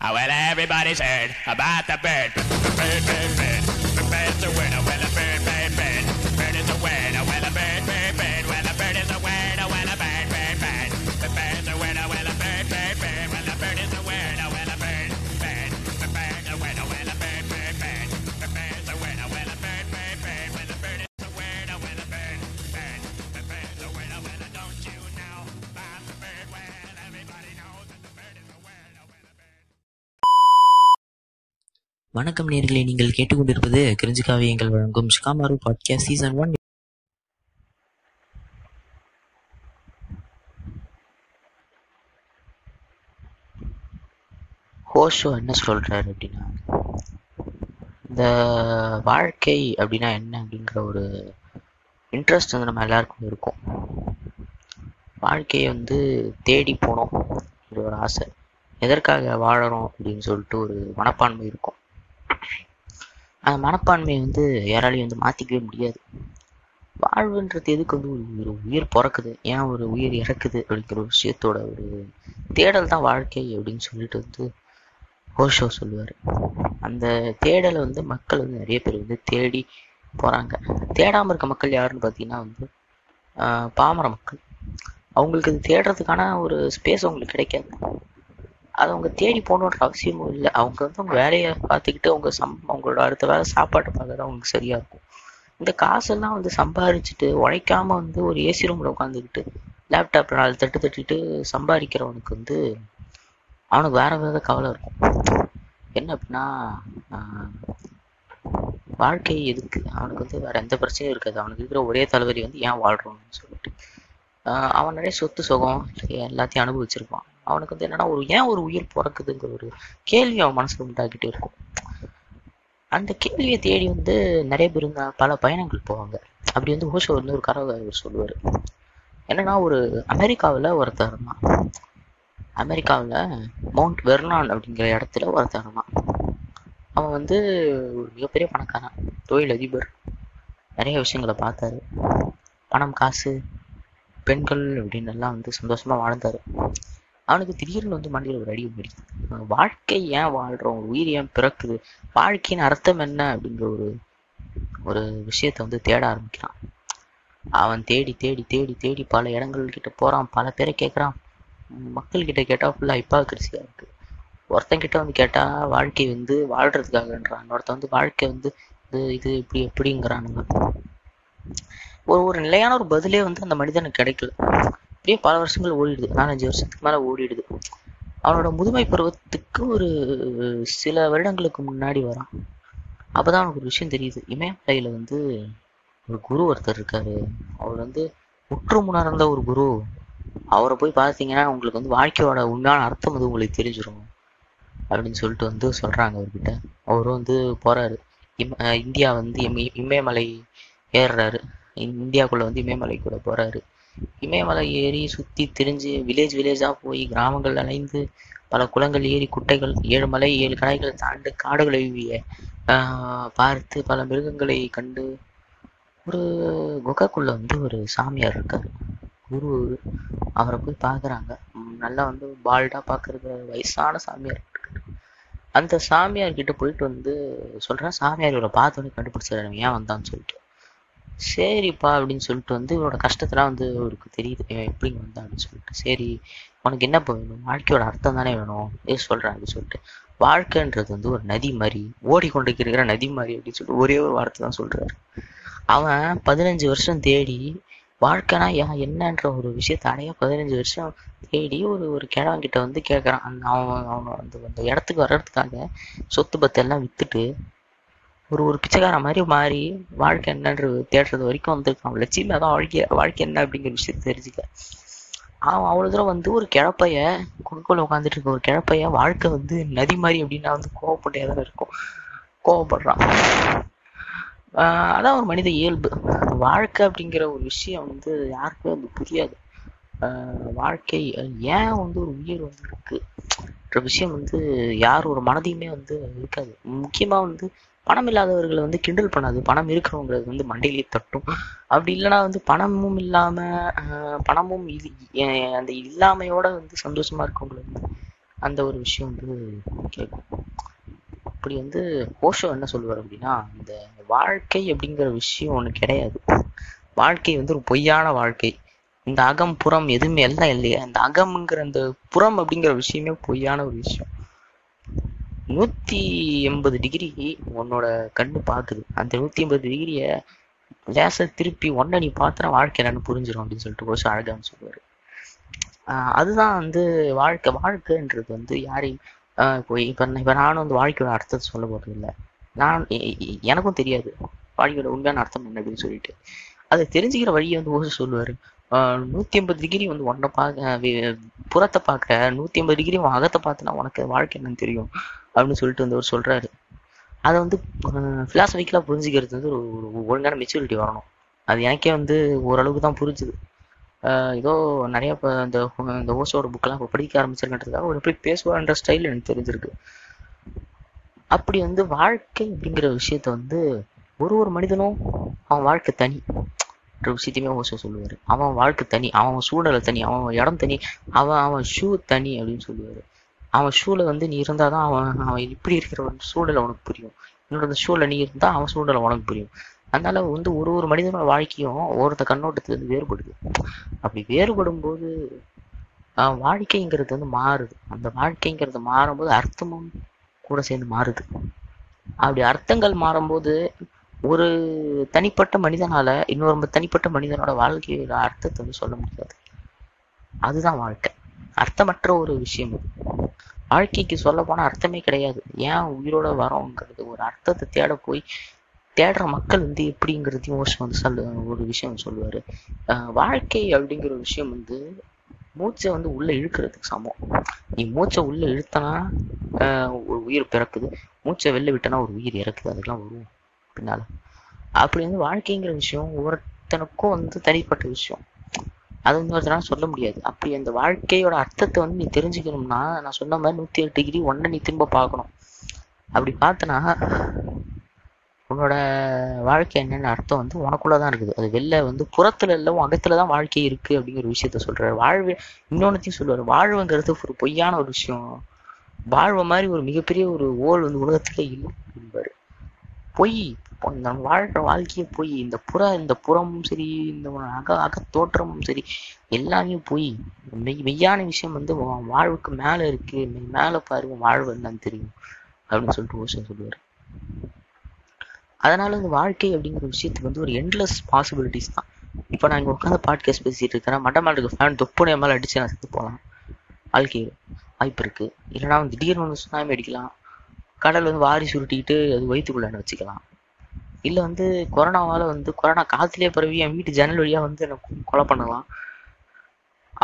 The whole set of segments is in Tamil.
Well, everybody's heard about the bird. Bird, bird, bird. Bird's a winner. வணக்கம் நேர்களை நீங்கள் கேட்டுக்கொண்டிருப்பது கிரிஞ்சு காவியங்கள் வழங்கும் Shikamaru podcast season one Osho என்ன சொல்றாரு அப்படின்னா இந்த வாழ்க்கை அப்படின்னா என்ன அப்படிங்கிற ஒரு இன்ட்ரெஸ்ட் வந்து நம்ம எல்லாருக்கும் இருக்கும். வாழ்க்கையை வந்து தேடி போனோம் இது ஒரு ஆசை. எதற்காக வாழறோம் அப்படின்னு சொல்லிட்டு ஒரு மனப்பான்மை இருக்கும். அந்த மனப்பான்மையை வந்து யாராலையும் வந்து மாற்றிக்கவே முடியாது. வாழ்வுன்றது எதுக்கு வந்து ஒரு ஒரு உயிர் பிறக்குது? ஏன் ஒரு உயிர் இறக்குது அப்படிங்கிற ஒரு விஷயத்தோட ஒரு தேடல் தான் வாழ்க்கை அப்படின்னு சொல்லிட்டு வந்து ஹோஷோ சொல்லுவார். அந்த தேடலை வந்து மக்கள் வந்து நிறைய பேர் வந்து தேடி போகிறாங்க தேடாமல் இருக்க மக்கள் யாருன்னு பார்த்தீங்கன்னா வந்து ஆஹ் பாமர மக்கள். அவங்களுக்கு அது தேடுறதுக்கான ஒரு ஸ்பேஸ் அவங்களுக்கு கிடைக்காது. அது அவங்க தேடி போகணுன்ற அவசியமும் இல்லை. அவங்க வந்து அவங்க வேலையை பார்த்துக்கிட்டு அவங்க சம் அவங்களோட அடுத்த வேலை சாப்பாட்டை பார்க்கறது அவங்களுக்கு சரியா இருக்கும். இந்த காசெல்லாம் வந்து சம்பாரிச்சுட்டு உழைக்காம வந்து ஒரு ஏசி ரூம்ல உட்காந்துக்கிட்டு லேப்டாப்ல நாலு தட்டு தட்டிட்டு சம்பாதிக்கிறவனுக்கு வந்து அவனுக்கு வேற வேற கவலை இருக்கும். என்ன அப்படின்னா வாழ்க்கை எதுக்கு? அவனுக்கு வந்து வேற எந்த பிரச்சனையும் இருக்காது. அவனுக்கு இருக்கிற ஒரே தலைவலி வந்து ஏன் வாழ்றோம்னு சொல்லிட்டு. அவன் நிறைய சொத்து சுகம் எல்லாத்தையும் அனுபவிச்சிருப்பான். அவனுக்கு வந்து என்னன்னா ஒரு ஏன் ஒரு உயிர் பிறக்குதுங்கிற ஒரு கேள்வி அவன் மனசுல உண்டாக்கிட்டே இருக்கும். அந்த கேள்வியை தேடி வந்து நிறைய பேர் பல பயணங்கள் போவாங்க. அப்படி வந்து ஓஷோ வந்து ஒரு கரவை சொல்லுவார். என்னன்னா ஒரு அமெரிக்காவில் ஒருத்தர் இருந்தான். அமெரிக்காவில் மவுண்ட் வெர்னான் அப்படிங்கிற இடத்துல ஒருத்தர் இருந்தான். அவன் வந்து ஒரு மிகப்பெரிய பணக்காரன் தொழில் அதிபர் நிறைய விஷயங்களை பார்த்தாரு. பணம் காசு பெண்கள் அப்படின்னு எல்லாம் வந்து சந்தோஷமா வாழ்ந்தாரு. அவனுக்கு திடீர்னு வந்து மண்டியில் ஒரு அடி பிடிக்குது வாழ்க்கை ஏன் வாழ்றோம்? உயிர் ஏன் பிறக்குது? வாழ்க்கையின் அர்த்தம் என்ன அப்படிங்கிற ஒரு ஒரு விஷயத்தை வந்து தேட ஆரம்பிக்கிறான். அவன் தேடி தேடி தேடி தேடி பல இடங்கள் கிட்ட போறான். பல பேரை கேட்குறான் மக்கள் கிட்ட கேட்டா ஃபுல்லா ஹிப்பாக்கிரசியா இருக்கு ஒருத்தங்கிட்ட வந்து கேட்டா வாழ்க்கை வந்து வாழ்கிறதுக்காகன்றான் ஒருத்தன் வந்து வாழ்க்கை வந்து இது இது இப்படி எப்படிங்கிறானுங்க ஒரு ஒரு நிலையான ஒரு பதிலே வந்து அந்த மனிதனுக்கு கிடைக்கல. அப்படியே பல வருஷங்கள் ஓடிடுது. நாலஞ்சு வருஷத்துக்கு மேலே ஓடிடுது. அவனோட முதுமை பருவத்துக்கு ஒரு சில வருடங்களுக்கு முன்னாடி வரான். அப்பதான் அவனுக்கு ஒரு விஷயம் தெரியுது. இமயமலையில வந்து ஒரு குரு ஒருத்தர் இருக்காரு. அவர் வந்து உற்றுமுணர்ந்த ஒரு குரு. அவரை போய் பார்த்தீங்கன்னா உங்களுக்கு வந்து வாழ்க்கையோட உண்மையான அர்த்தம் வந்து உங்களுக்கு தெரிஞ்சிரும் அப்படின்னு சொல்லிட்டு வந்து சொல்றாங்க அவர்கிட்ட. அவரும் வந்து போறாரு. இம் அஹ் இந்தியா வந்து இமய இமயமலை ஏறுறாரு. இந்தியாக்குள்ள வந்து இமயமலை கூட போறாரு. இமயமலை ஏறி சுத்தி திரிஞ்சு வில்லேஜ் வில்லேஜா போய் கிராமங்கள் அலைந்து பல குளங்கள் ஏறி குட்டைகள் ஏழு மலை ஏழு கடைகள் தாண்டு காடுகளை பார்த்து பல மிருகங்களை கண்டு ஒரு குகைக்குள்ள வந்து ஒரு சாமியார் இருக்காரு. குரு அவரை போய் பார்க்குறாங்க. நல்லா வந்து பால்டா பாக்குறது வயசான சாமியார் அந்த சாமியார் கிட்ட போயிட்டு வந்து சொல்றேன் சாமியார் இவரை பார்த்தோன்னே கண்டுபிடிச்சாரு ஏன் வந்தான்னு சொல்லிட்டு. சரிப்பா அப்படின்னு சொல்லிட்டு வந்து இவரோட கஷ்டத்தெல்லாம் வந்து இவருக்கு தெரியுது. எப்படி வந்தா அப்படின்னு சொல்லிட்டு. சரி உனக்கு என்ன வேணும்? வாழ்க்கையோட அர்த்தம் தானே வேணும்? ஏ சொல்றேன் அப்படின்னு சொல்லிட்டு. வாழ்க்கைன்றது வந்து ஒரு நதி மாதிரி ஓடிக்கொண்டிருக்கிற நதி மாதிரி அப்படின்னு சொல்லிட்டு ஒரே ஒரு வார்த்தை தான் சொல்றாரு. அவன் பதினஞ்சு வருஷம் தேடி வாழ்க்கைனா யா- என்னன்ற ஒரு விஷயத்த அடைய பதினஞ்சு வருஷம் தேடி ஒரு ஒரு கிழவன் கிட்ட வந்து கேட்கறான் அவன் அவன் அந்த அந்த இடத்துக்கு வர்றதுக்காக சொத்து பத்தெல்லாம் வித்துட்டு ஒரு ஒரு பிச்சைக்காரன் மாதிரி மாறி வாழ்க்கை என்னன்றது தேடுறது வரைக்கும் வந்திருக்கான். லட்சியமே அதான் வாழ்க்கை வாழ்க்கை என்ன அப்படிங்கிற விஷயத்த தெரிஞ்சுக்க. அவன் அவ்வளவு தூரம் வந்து ஒரு கிழப்பைய குடுக்குள்ள உட்காந்துட்டு இருக்க ஒரு கிழப்பைய வாழ்க்கை வந்து நதி மாதிரி அப்படின்னா வந்து கோவப்பட்டே தான் இருக்கும். கோவப்படுறான். ஆஹ் அதான் ஒரு மனித இயல்பு. வாழ்க்கை அப்படிங்கிற ஒரு விஷயம் வந்து யாருக்குமே வந்து புரியாது. ஆஹ் வாழ்க்கை ஏன் வந்து ஒரு உயிர் வந்து இருக்குன்ற விஷயம் வந்து யார் ஒரு மனதையுமே வந்து இருக்காது. முக்கியமா வந்து பணம் இல்லாதவர்களை வந்து கிண்டல் பண்ணாது. பணம் இருக்கிறவங்களுக்கு வந்து மண்டையிலேயே தட்டும். அப்படி இல்லைன்னா வந்து பணமும் இல்லாம பணமும் இது அந்த இல்லாமையோட வந்து சந்தோஷமா இருக்கவங்களை வந்து அந்த ஒரு விஷயம் வந்து கேட்கும் அப்படி வந்து ஓஷோ என்ன சொல்லுவார் அப்படின்னா இந்த வாழ்க்கை அப்படிங்கிற விஷயம் ஒன்று கிடையாது. வாழ்க்கை வந்து ஒரு பொய்யான வாழ்க்கை. இந்த அகம் புறம் எதுவுமே எல்லாம் இல்லையா. இந்த அகம்ங்கிற அந்த புறம் அப்படிங்கிற விஷயமே பொய்யான ஒரு விஷயம். நூத்தி எண்பது டிகிரி உன்னோட கண்ணு பாக்குது. அந்த நூத்தி எண்பது டிகிரிய லேச திருப்பி ஒன்ன நீ பார்த்தா வாழ்க்கை என்னன்னு புரிஞ்சிடும் அப்படின்னு சொல்லிட்டு ஒரு அழகான்னு சொல்லுவாரு. ஆஹ் அதுதான் வந்து வாழ்க்கை. வாழ்க்கைன்றது வந்து யாரையும் ஆஹ் இப்போ இப்ப இப்ப நானும் வந்து வாழ்க்கையோட அர்த்தத்தை சொல்ல போறது இல்லை. நான் எனக்கும் தெரியாது. வாழ்க்கையோட உண்மையான அர்த்தம் என்ன அப்படின்னு சொல்லிட்டு. அதை தெரிஞ்சுக்கிற வழியை வந்து ஓசு சொல்லுவாரு. ஆஹ் நூத்தி ஐம்பது டிகிரி வந்து உன்னை பார்க்க புறத்தை பார்க்குற நூத்தி ஐம்பது டிகிரி உன் அகத்தை பார்த்தனா உனக்கு வாழ்க்கை என்னன்னு தெரியும். அப்படின்னு சொல்லிட்டு வந்து அவர் சொல்றாரு. அதை வந்து ஃபிலாசபிக்கலாக புரிஞ்சுக்கிறது வந்து ஒரு ஒரு ஒழுங்கான மெச்சூரிட்டி வரணும். அது எனக்கே வந்து ஓரளவுக்கு தான் புரிஞ்சுது. ஏதோ நிறைய இப்போ இந்த இந்த ஓசோட புக்கெல்லாம் இப்போ படிக்க ஆரம்பிச்சிருக்கன்றதுக்காக ஒரு எப்படி பேசுவான்ற ஸ்டைல் எனக்கு தெரிஞ்சிருக்கு. அப்படி வந்து வாழ்க்கை அப்படிங்கிற விஷயத்த வந்து ஒரு ஒரு மனிதனும் அவன் வாழ்க்கை தனி. ஒரு விஷயத்தையுமே ஓசோ சொல்லுவார். அவன் வாழ்க்கை தனி அவன் சூழ்நிலை தனி அவன் இடம் தனி அவன் அவன் ஷூ தனி அப்படின்னு சொல்லுவார். அவன் ஷூல வந்து நீ இருந்தால் தான் அவன் அவன் இப்படி இருக்கிற ஒரு சூழல் அவனுக்கு புரியும். இன்னொரு அந்த ஷூல நீ இருந்தால் அவன் சூழல் உனக்கு புரியும். அதனால வந்து ஒரு ஒரு மனிதனோட வாழ்க்கையும் ஒருத்த கண்ணோட்டத்துல இருந்து வேறுபடுது. அப்படி வேறுபடும் போது வாழ்க்கைங்கிறது வந்து மாறுது. அந்த வாழ்க்கைங்கிறது மாறும்போது அர்த்தமும் கூட சேர்ந்து மாறுது. அப்படி அர்த்தங்கள் மாறும்போது ஒரு தனிப்பட்ட மனிதனால இன்னொரு தனிப்பட்ட மனிதனோட வாழ்க்கையோட அர்த்தத்தை வந்து சொல்ல முடியாது. அதுதான் வாழ்க்கை. அர்த்தமற்ற ஒரு விஷயம் அது. வாழ்க்கைக்கு சொல்ல போனால் அர்த்தமே கிடையாது. ஏன் உயிரோட வரோங்கிறது ஒரு அர்த்தத்தை தேட போய் தேடுற மக்கள் வந்து எப்படிங்கிறதையும் ஒரு வந்து சொல்ல ஒரு விஷயம் சொல்லுவாரு. ஆஹ் வாழ்க்கை அப்படிங்கிற ஒரு விஷயம் வந்து மூச்சை வந்து உள்ள இழுக்கிறதுக்கு சமம். நீ மூச்சை உள்ள இழுத்தனா ஆஹ் ஒரு உயிர் பிறக்குது. மூச்சை வெளில விட்டனா ஒரு உயிர் இறக்குது. அதுக்கெல்லாம் வரும் பின்னால். அப்படி வந்து வாழ்க்கைங்கிற விஷயம் ஒவ்வொருத்தனுக்கும் வந்து தனிப்பட்ட விஷயம். அது வந்து ஒருத்தனால சொல்ல முடியாது. அப்படி அந்த வாழ்க்கையோட அர்த்தத்தை வந்து நீ தெரிஞ்சுக்கணும்னா நான் சொன்ன மாதிரி நூத்தி எட்டு டிகிரி ஒன்றை நீ திரும்ப பார்க்கணும். அப்படி பார்த்தனா உன்னோட வாழ்க்கை என்னென்ன அர்த்தம் வந்து உனக்குள்ளதான் இருக்குது. அது வெளில வந்து புறத்துல இல்ல உன் அகத்துல தான் வாழ்க்கை இருக்கு அப்படிங்கிற ஒரு விஷயத்த சொல்றாரு வாழ்வு இன்னொன்னத்தையும் சொல்லுவாரு. வாழ்வுங்கிறது ஒரு பொய்யான ஒரு விஷயம். வாழ்வு மாதிரி ஒரு மிகப்பெரிய ஒரு ஓல் வந்து உலகத்துல இல்லை என்பாரு பொய். நம்ம வாழ்கிற வாழ்க்கையே பொய் இந்த புற இந்த புறமும் சரி இந்த அக அக தோற்றமும் சரி எல்லாமே போய் மெய் மெய்யான விஷயம் வந்து வாழ்வுக்கு மேல இருக்கு. மேல பாரு வாழ்வு என்னன்னு தெரியும். அப்படின்னு சொல்லிட்டு ஓஷன் சொல்லுவாரு. அதனால இந்த வாழ்க்கை அப்படிங்கிற விஷயத்துக்கு வந்து ஒரு எண்ட்லெஸ் பாசிபிலிட்டிஸ் தான். இப்போ நான் இங்க உட்காந்து பாட்காஸ்ட் பேசிட்டு இருக்கிறேன் மட்ட இருக்க ஃபேன் தொப்புனைய மேல அடிச்சு நான் செத்து போகலாம் வாழ்க்கை வாய்ப்பு இருக்கு. இல்லைன்னா வந்து திடீர்னு சுனாமி அடிக்கலாம். கடல் வந்து வாரி சுருட்டிக்கிட்டு அது வயிற்றுக்குள்ள வச்சுக்கலாம். இல்லை வந்து கொரோனாவால் வந்து கொரோனா காத்துலயே பரவி என் வீட்டு ஜன்னல் வழியாக வந்து எனக்கு கொலை பண்ணலாம்.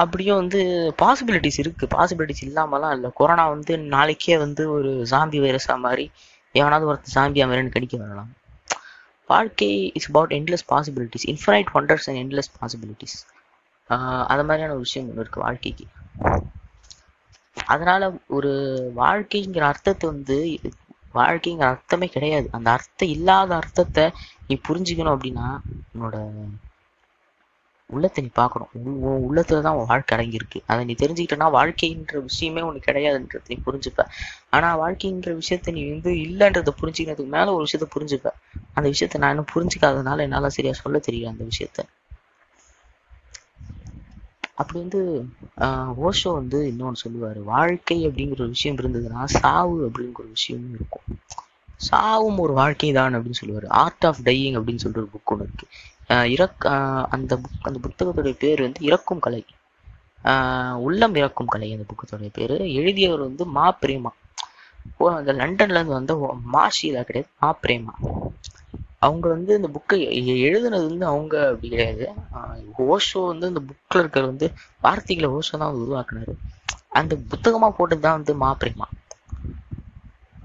அப்படியும் வந்து பாசிபிலிட்டிஸ் இருக்கு. பாசிபிலிட்டிஸ் இல்லாமலாம் இல்லை. கொரோனா வந்து நாளைக்கே வந்து ஒரு சாம்பி வைரஸா மாதிரி எவனாவது ஒருத்தர் சாம்பியாக மாதிரின்னு கடிக்க வரலாம். வாழ்க்கை is about endless possibilities infinite wonders and endless possibilities அது மாதிரியான ஒரு விஷயம் ஒன்று இருக்கு வாழ்க்கைக்கு. அதனால ஒரு வாழ்க்கைங்கிற அர்த்தத்தை வந்து வாழ்க்கைங்கிற அர்த்தமே கிடையாது. அந்த அர்த்தம் இல்லாத அர்த்தத்தை நீ புரிஞ்சுக்கணும் அப்படின்னா உன்னோட உள்ளத்தை நீ பார்க்கணும். உன் உள்ளத்துல தான் உன் வாழ்க்கை அடங்கியிருக்கு. அதை நீ தெரிஞ்சுக்கிட்டனா வாழ்க்கைன்ற விஷயமே உனக்கு கிடையாதுன்றத நீ புரிஞ்சுப்ப. ஆனா வாழ்க்கைன்ற விஷயத்த நீ வந்து இல்லைன்றத புரிஞ்சுக்கிறதுக்கு மேல ஒரு விஷயத்த புரிஞ்சுப்ப. அந்த விஷயத்த நான் இன்னும் புரிஞ்சுக்காததுனால என்னால சரியா சொல்ல தெரியல அந்த விஷயத்த. அப்படி வந்து ஆஹ் ஓஷோ வந்து இன்னொன்னு சொல்லுவாரு. வாழ்க்கை அப்படிங்கிற ஒரு விஷயம் இருந்ததுன்னா சாவு அப்படிங்கிற ஒரு விஷயமும் இருக்கும். சாவும் ஒரு வாழ்க்கை தான் அப்படின்னு சொல்லுவார். ஆர்ட் ஆஃப் டையிங் அப்படின்னு சொல்லிட்டு ஒரு புக் ஒன்று இருக்கு. இறக் அந்த புக் அந்த புத்தகத்துடைய பேர் வந்து இறக்கும் கலை ஆஹ் உள்ளம் இறக்கும் கலை அந்த புக்கத்துடைய பேர். எழுதியவர் வந்து மா பிரேமா. அந்த லண்டன்ல இருந்து வந்த ஓ- மா ஷீலா கிடையாது மா பிரேமா. அவங்க வந்து இந்த புக்கை எழுதுனது வந்து அவங்க அப்படி கிடையாது. ஆஹ் ஓஷோ வந்து இந்த புக்ல இருக்கிற வந்து வார்த்தைகளை ஓஷோ தான் உருவாக்குனாரு. அந்த புத்தகமா போட்டது தான் வந்து மா பிரேமா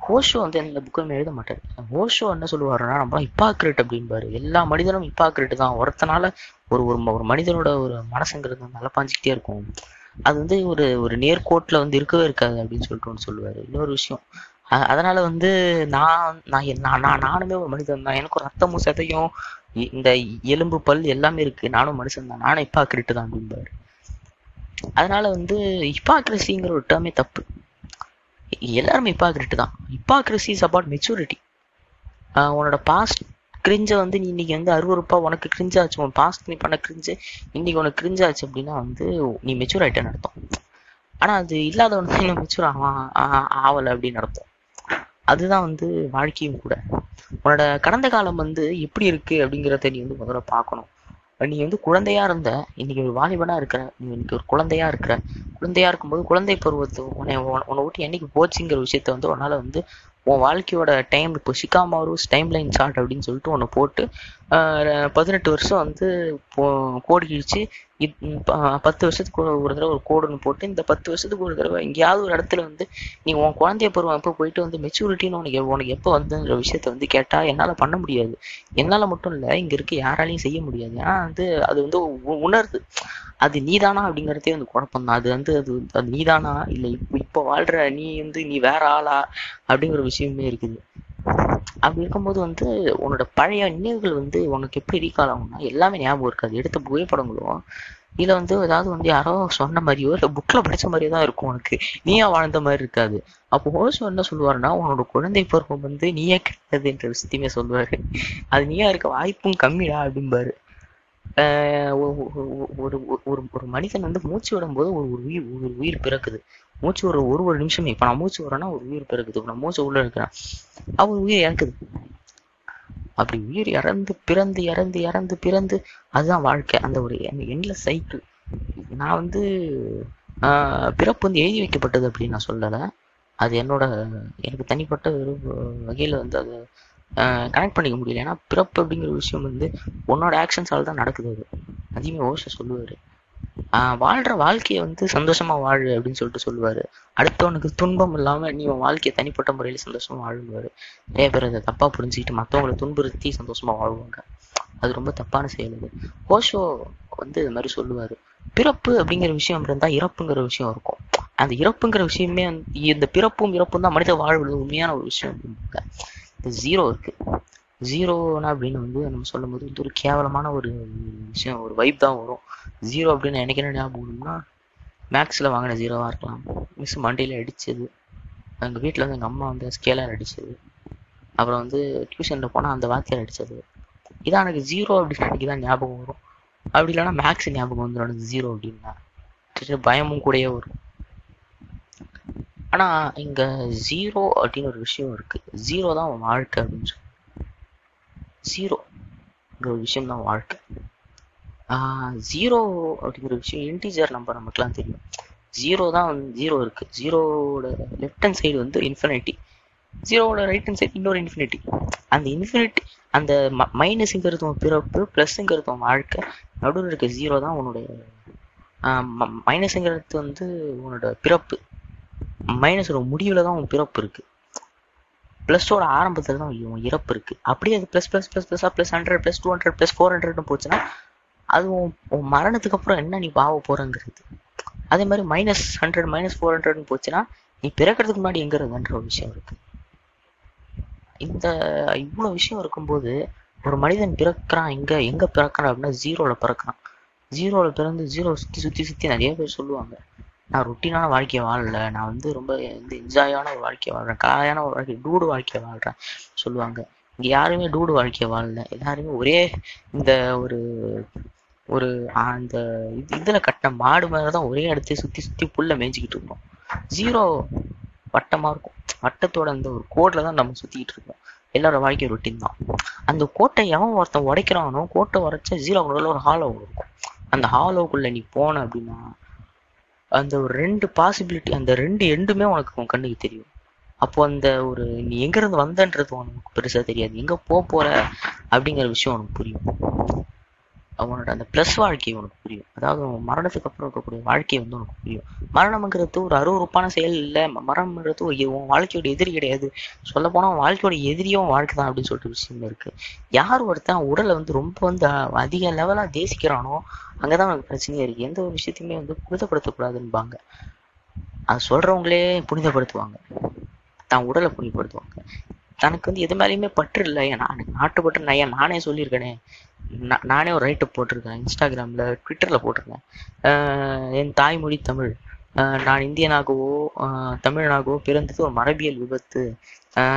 ஓஷோ வந்து எந்த புக்கும் எழுத மாட்டார். ஓஷோ என்ன சொல்லுவாருன்னா நம்ம இப்பாக்ரேட் அப்படின்பாரு எல்லா மனிதனும் இப்பாக்ரேட் தான். ஒருத்தனால ஒரு ஒரு ஒரு மனிதனோட ஒரு மனசுங்கிறது வந்து நல்லா இருக்கும். அது வந்து ஒரு ஒரு நேர்கோட்டில் வந்து இருக்கவே இருக்காது அப்படின்னு சொல்லிட்டு ஒன்று சொல்லுவாரு. இன்னொரு விஷயம் அதனால வந்து நான் நான் என்- நான் நான் நானுமே ஒரு மனிதன் தான். எனக்கு ஒரு ரத்தமும் சதையும் இந்த எலும்பு பல் எல்லாமே இருக்கு. நானும் மனுஷன் தான். நானும் இப்பாக்ரேட் தான் அப்படிம்பாரு. அதனால வந்து இப்பாக்ரஸிங்கிற ஒரு டேர்மே தப்பு. எல்லாருமே இப்பாக்ரிட்டு தான். இப்பாக்ரசி இஸ் அபவுட் மெச்சூரிட்டி உன்னோட பாஸ்ட் கிரிஞ்சை வந்து நீ இன்னைக்கு வந்து அறுபது உனக்கு கிரிஞ்சாச்சு உன் பாஸ்ட் நீ பண்ண கிரிஞ்சு இன்னைக்கு உனக்கு கிரிஞ்சாச்சு அப்படின்னா வந்து நீ மெச்சூர் ஆயிட்டேன்னு அர்த்தம். ஆனா அது இல்லாதவன் இன்னும் மெச்சூர் ஆவான் ஆவலை அப்படின்னு அர்த்தம். அதுதான் வந்து வாழ்க்கையும் கூட. உன்னோட கடந்த காலம் வந்து எப்படி இருக்கு அப்படிங்கிறத நீ வந்து முதல்ல பார்க்கணும். நீ வந்து குழந்தையா இருந்த இன்னைக்கு ஒரு வாலிபனா இருக்கிற நீ இன்னைக்கு ஒரு குழந்தையா இருக்கிற குழந்தையா இருக்கும்போது குழந்தை பருவத்தை உன்னை உன்னை விட்டு என்னைக்கு போச்சுங்கிற விஷயத்த வந்து உன்னால வந்து உன் வாழ்க்கையோட டைம் இப்போ ஷிகாமாரூஸ் டைம் லைன் சார்ட் அப்படின்னு சொல்லிட்டு ஒன்று போட்டு பதினெட்டு வருஷம் வந்து கோடு கிழிச்சு பத்து வருஷத்துக்கு ஒரு தடவை ஒரு கோடுன்னு போட்டு இந்த பத்து வருஷத்துக்கு ஒரு தடவை எங்கேயாவது ஒரு இடத்துல வந்து நீ உன் குழந்தைய பருவம் எப்போ போயிட்டு வந்து மெச்சூரிட்டின்னு உனக்கு உனக்கு எப்போ வந்துங்கிற விஷயத்த வந்து கேட்டால் என்னால் பண்ண முடியாது. என்னால் மட்டும் இல்லை இங்கே இருக்க யாராலையும் செய்ய முடியாது. ஏன்னா வந்து அது வந்து உணருது அது நீதானா அப்படிங்கிறதே வந்து குழப்பம் தான் அது வந்து அது அது நீதானா? இல்லை இப்போ இப்போ வாழ்ற நீ வந்து நீ வேற ஆளா அப்படிங்கிற விஷயமே இருக்குது. அப்படி இருக்கும்போது வந்து உன்னோட பழைய நினைவுகள் வந்து உனக்கு எப்படி ரீகால் ஆகும்னா எல்லாமே ஞாபகம் இருக்காது. எடுத்த புகைப்படங்களும் இதுல வந்து ஏதாவது வந்து யாரோ சொன்ன மாதிரியோ இல்லை புக்ல படிச்ச மாதிரியோ தான் இருக்கும் உனக்கு. நீயா வாழ்ந்த மாதிரி இருக்காது. அப்போ ஹோஷோ என்ன சொல்லுவாருன்னா உன்னோட குழந்தை பருவம் வந்து நீயே கிடையாதுன்ற விஷயத்தையுமே சொல்லுவாரு. அது நீயா இருக்க வாய்ப்பும் கம்மிடா அப்படிம்பாரு. ஒரு ஒரு ஒரு மனிதன் வந்து மூச்சு விடும் போது ஒரு உயிர் ஒரு உயிர் பிறக்குது. மூச்சு ஒரு ஒரு ஒரு நிமிஷமே. இப்போ நான் மூச்சு வரேன்னா ஒரு உயிர் பிறகுது இப்போ நான் மூச்சு உள்ள இருக்கிறேன். அவர் உயிர் இறக்குது. அப்படி உயிர் இறந்து பிறந்து இறந்து இறந்து பிறந்து அதுதான் வாழ்க்கை. அந்த ஒரு எண்ட்லெஸ் சைக்கிள் நான் வந்து பிறப்பு வந்து எழுதி வைக்கப்பட்டது அப்படின்னு நான் சொல்லலை. அது என்னோட எனக்கு தனிப்பட்ட ஒரு வகையில் வந்து அதை கனெக்ட் பண்ணிக்க முடியல. ஏன்னா பிறப்பு அப்படிங்கிற விஷயம் வந்து உன்னோட ஆக்ஷன்ஸால் தான் நடக்குது அது. அதையுமே ஓஷ சொல்லுவார். வாழ்கிற வாழ்க்கையை வந்து சந்தோஷமா வாழு அப்படின்னு சொல்லிட்டு சொல்லுவார். அடுத்தவனுக்கு துன்பம் இல்லாமல் நீ உன் வாழ்க்கையை தனிப்பட்ட முறையில் சந்தோஷமா வாழுவார் நிறைய பேர் அதை தப்பாக புரிஞ்சுக்கிட்டு மற்றவங்களை துன்புறுத்தி சந்தோஷமா வாழ்வாங்க. அது ரொம்ப தப்பான செயல் அது. ஓஷோ வந்து இது மாதிரி சொல்லுவார். பிறப்பு அப்படிங்கிற விஷயம் இருந்தால் இறப்புங்கிற விஷயம் இருக்கும். அந்த இறப்புங்கிற விஷயமே இந்த பிறப்பும் இறப்பும் தான் மனித வாழ்வது உண்மையான ஒரு விஷயம் இந்த ஜீரோ இருக்கு. ஜீரோனா அப்படின்னு வந்து நம்ம சொல்லும் போது வந்து ஒரு கேவலமான ஒரு விஷயம் ஒரு வைப் தான் வரும். ஜீரோ அப்படின்னு எனக்கு என்ன ஞாபகம் வரும்னா மேக்ஸில் வாங்கின ஜீரோவாக இருக்கலாம். மிஸ் மண்டியில் அடித்தது எங்கள் வீட்டில் வந்து எங்கள் அம்மா வந்து ஸ்கேலார் அடித்தது அப்புறம் வந்து டியூஷனில் போனால் அந்த வாத்தியார் அடித்தது இதான் எனக்கு ஜீரோ அப்படின்னு அன்றைக்கி தான் ஞாபகம் வரும். அப்படி இல்லைன்னா மேக்ஸ் ஞாபகம் வந்துடும் எனக்கு ஜீரோ அப்படின்னா. பயமும் கூடயே வரும். ஆனால் இங்கே ஜீரோ அப்படின்னு ஒரு விஷயம் இருக்குது ஜீரோ தான் வாழ்க்கை அப்படின்னு சொல்லி. ஜீரோங்கிற ஒரு விஷயம் தான் வாழ்க்கை. ஜீரோ அப்படிங்கிற விஷயம் இன்டீஜர் நம்பர் நமக்குலாம் தெரியும். ஜீரோ தான் வந்து ஜீரோ இருக்கு. ஜீரோவோட லெஃப்ட் ஹேண்ட் சைடு வந்து இன்ஃபினிட்டி ஜீரோவோட ரைட் ஹேண்ட் சைடு இன்னொரு இன்ஃபினிட்டி அந்த இன்ஃபினிட்டி அந்த மைனஸுங்கிறது உன் பிறப்பு ப்ளஸ்ஸுங்கிறது உன் வாழ்க்கை. நடுவில் இருக்க ஜீரோ தான் உன்னுடைய மைனஸுங்கிறது வந்து உன்னோட பிறப்பு. மைனஸோட முடிவில் தான் உன் பிறப்பு இருக்கு. ப்ளஸோட ஆரம்பத்தில் தான் உன் இறப்பு இருக்கு. அப்படியே அது ப்ளஸ் ப்ளஸ் ப்ளஸ் ப்ளஸ்ஸாக plus hundred plus two hundred plus four ஹண்ட்ரட்னு போச்சுன்னா அது உன் உன் மரணத்துக்கு அப்புறம் என்ன நீ பாவ போகிறங்கிறது அதே மாதிரி மைனஸ் ஹண்ட்ரட் மைனஸ் ஃபோர் ஹண்ட்ரட்னு போச்சுன்னா நீ பிறக்கிறதுக்கு முன்னாடி எங்க ஒரு விஷயம் இருக்கு. இந்த இவ்வளோ விஷயம் இருக்கும்போது ஒரு மனிதன் பிறக்கிறான் எங்கே எங்க பிறக்கிறான் அப்படின்னா ஜீரோல பிறக்கிறான். ஜீரோல பிறந்து ஜீரோ சுத்தி சுத்தி சுத்தி நிறைய பேர் சொல்லுவாங்க. நான் ரொட்டீனான வாழ்க்கையை வாழல. நான் வந்து ரொம்ப வந்து என்ஜாயான ஒரு வாழ்க்கையை வாழ்றேன். கலாயான ஒரு வாழ்க்கை டூடு வாழ்க்கையை வாழ்றேன் சொல்லுவாங்க. இங்கே யாருமே டூடு வாழ்க்கையை வாழல. எல்லாருமே ஒரே இந்த ஒரு ஒரு அந்த இதுல கட்டின மாடு மேலதான் ஒரே இடத்தை சுத்தி சுத்தி புல்ல மேய்ஞ்சிக்கிட்டு இருக்கோம் ஜீரோ வட்டமா இருக்கும். வட்டத்தோட அந்த ஒரு கோட்ல தான் நம்ம சுற்றிக்கிட்டு இருக்கோம் எல்லாரோட வாழ்க்கை ரொட்டீன் தான். அந்த கோட்டை எவன் ஒருத்தன் உடைக்கிறானோ கோட்டை உடைச்சா ஜீரோ ஒரு ஹாலோ இருக்கும். அந்த ஹாலோக்குள்ளே நீ போன அப்படின்னா அந்த ஒரு ரெண்டு பாசிபிலிட்டி அந்த ரெண்டு எண்டுமே உனக்கு உன் கண்ணுக்கு தெரியும். அப்போ அந்த ஒரு நீ எங்க இருந்து வந்தன்றது உனக்கு பெருசா தெரியாது. எங்க போக போற அப்படிங்கிற விஷயம் உனக்கு புரியும். அவனோட அந்த ப்ளஸ் வாழ்க்கை உனக்கு புரியும். அதாவது மரணத்துக்கு அப்புறம் இருக்கக்கூடிய வாழ்க்கை வந்து உனக்கு புரியும். மரணம்ங்கிறது ஒரு அருவறுப்பான செயல் இல்லை. மரணம்ங்கிறது உன் வாழ்க்கையோட எதிரி கிடையாது. சொல்ல போனா வாழ்க்கையோட எதிரியும் வாழ்க்கை தான் அப்படின்னு சொல்லிட்டு விஷயம் இருக்கு. யார் ஒருத்தன் உடலை வந்து ரொம்ப வந்து அதிக லெவலா தேசிக்கிறானோ அங்கதான் அவனுக்கு பிரச்சனையே இருக்கு. எந்த ஒரு விஷயத்தையுமே வந்து புனிதப்படுத்தக்கூடாதுன்பாங்க. அது சொல்றவங்களே புனிதப்படுத்துவாங்க. தான் உடலை புனிதப்படுத்துவாங்க. தனக்கு வந்து எது மேலேயுமே பற்று இல்லை. நான் நாட்டுப்பற்று நான் ஏன் நானே சொல்லியிருக்கேனே. நானே ஒரு ரைட்டு போட்டிருக்கேன் இன்ஸ்டாகிராமில் ட்விட்டரில் போட்டிருக்கேன். என் தாய்மொழி தமிழ். ஆஹ் நான் இந்தியனாகவோ தமிழனாகவோ பிறந்தது ஒரு மரபியல் விபத்து.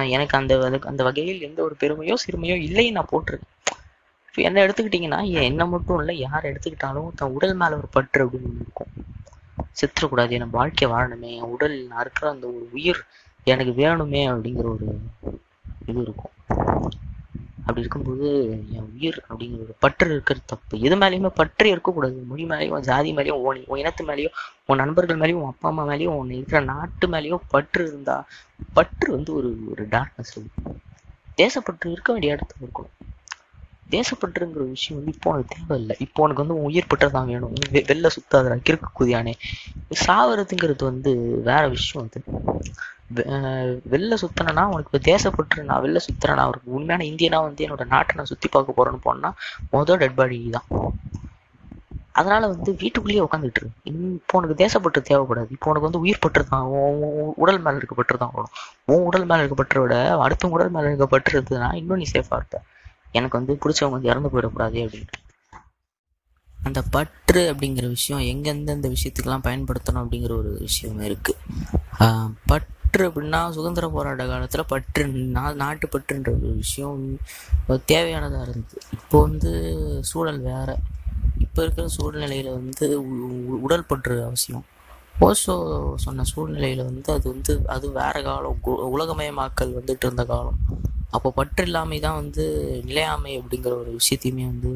எனக்கு அந்த அந்த வகையில் எந்த ஒரு பெருமையோ சிறுமையோ இல்லைன்னு நான் போட்டிருக்கேன். இப்போ என்ன எடுத்துக்கிட்டிங்கன்னா என்ன மட்டும் இல்லை யார் எடுத்துக்கிட்டாலும் தன் உடல் மேலே ஒரு பற்று அப்படின்னு ஒன்று இருக்கும். செத்துறக்கூடாது என் வாழ்க்கை வாழணுமே என் உடல் நான் இருக்கிற அந்த ஒரு உயிர் எனக்கு வேணுமே அப்படிங்கிற ஒரு இது இருக்கும். அப்படி இருக்கும்போது என் உயிர் அப்படிங்கிற ஒரு பற்று இருக்கிறது தப்பு. எது மேலேயுமே பற்று இருக்கக்கூடாது. மொழி மேலேயும் ஜாதி மேலேயும் உன் உன் இனத்து மேலேயும் உன் நண்பர்கள் மேலேயும் உன் அப்பா அம்மா மேலேயும் உன் இருக்கிற நாட்டு மேலேயும் பற்று இருந்தா பற்று வந்து ஒரு ஒரு டார்க்னஸ் தேசப்பற்று இருக்க வேண்டிய இடத்துல இருக்கணும். தேசப்பற்றுங்கிற விஷயம் வந்து இப்போ உனக்கு தேவையில்லை. இப்போ உனக்கு வந்து உன் உயிர் பற்று தான் வேணும் வெளில சுத்தாதடா கிறுக்கு குதியானே. சாவறதுங்கிறது வந்து வேற விஷயம் அது. வெளில சுத்தினா உனக்கு இப்போ தேசப்பற்று நான் வெளில சுத்துறேன் ஒரு உண்மையான இந்தியனா வந்து என்னோட நாட்டை நான் சுத்தி பார்க்க போறேன்னு போனா மொதல் டெட் பாடி தான். அதனால வந்து வீட்டுக்குள்ளேயே உட்காந்துட்டு இருக்கு இன்- இப்போ உனக்கு தேசப்பற்று தேவைப்படாது. இப்போ உனக்கு வந்து உயிர் பற்று தான். உடல் மேல இருக்க பற்று தான் வரும். உன் உடல் மேல இருக்க பற்றை விட அடுத்த உடல் மேல இருக்க பற்று இருந்ததுன்னா இன்னும் நீ சேஃபா இருப்ப. எனக்கு வந்து பிடிச்சவங்க வந்து இறந்து போயிடக்கூடாது அப்படின்ட்டு. அந்த பற்று அப்படிங்கிற விஷயம் எங்கெந்த விஷயத்துக்கெல்லாம் பயன்படுத்தணும் அப்படிங்கிற ஒரு விஷயம் இருக்கு. பட் பற்று அப்படின்னா சுதந்திர போராட்ட காலத்தில் பற்று நா நாட்டுப்பற்றுன்ற ஒரு விஷயம் தேவையானதாக இருந்தது. இப்போ வந்து சூழல் வேற. இப்போ இருக்கிற சூழ்நிலையில் வந்து உடல் பற்று அவசியம். ஓஷோ சொன்ன சூழ்நிலையில் வந்து அது வந்து அது வேறு காலம். உலகமயமாக்கல் வந்துட்டு இருந்த காலம். அப்போ பற்று இல்லாமை தான் வந்து நிலையாமை அப்படிங்கிற ஒரு விஷயத்தையுமே வந்து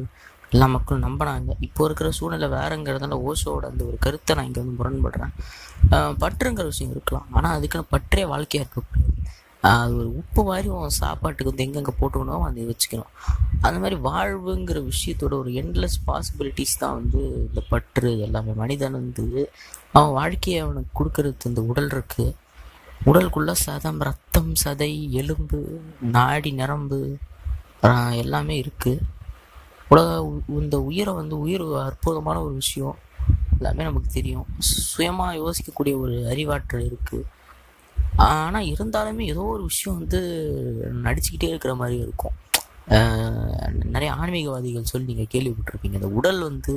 எல்லா மக்களும் நம்பினாங்க. இப்போ இருக்கிற சூழ்நிலை வேறுங்கிறதுனால ஓசோட அந்த ஒரு கருத்தை நான் இங்கே வந்து முரண்படுறேன். பற்றுங்கிற விஷயம் இருக்கலாம். ஆனால் அதுக்குன்னு பற்றே வாழ்க்கையாக இருக்கக்கூடாது அது ஒரு உப்பு மாதிரி உன் சாப்பாட்டுக்கு வந்து எங்கெங்கே போட்டுக்கணும் அதை வச்சுக்கணும். அந்த மாதிரி வாழ்வுங்கிற விஷயத்தோட ஒரு எண்ட்லெஸ் பாசிபிலிட்டிஸ் தான் வந்து இந்த பற்று எல்லாமே. மனிதன் வந்து அவன் வாழ்க்கையை அவனுக்கு கொடுக்கறது இந்த உடல் இருக்குது உடலுக்குள்ளே சதம் ரத்தம் சதை எலும்பு நாடி நரம்பு எல்லாமே இருக்குது உலக இந்த உயிரை வந்து உயிர் அற்புதமான ஒரு விஷயம். எல்லாமே நமக்கு தெரியும். சுயமாக யோசிக்கக்கூடிய ஒரு அறிவாற்றல் இருக்குது ஆனால் இருந்தாலுமே ஏதோ ஒரு விஷயம் வந்து நடிச்சுக்கிட்டே இருக்கிற மாதிரி இருக்கும். நிறைய ஆன்மீகவாதிகள் சொல்லி நீங்கள் கேள்விப்பட்டிருப்பீங்க. இந்த உடல் வந்து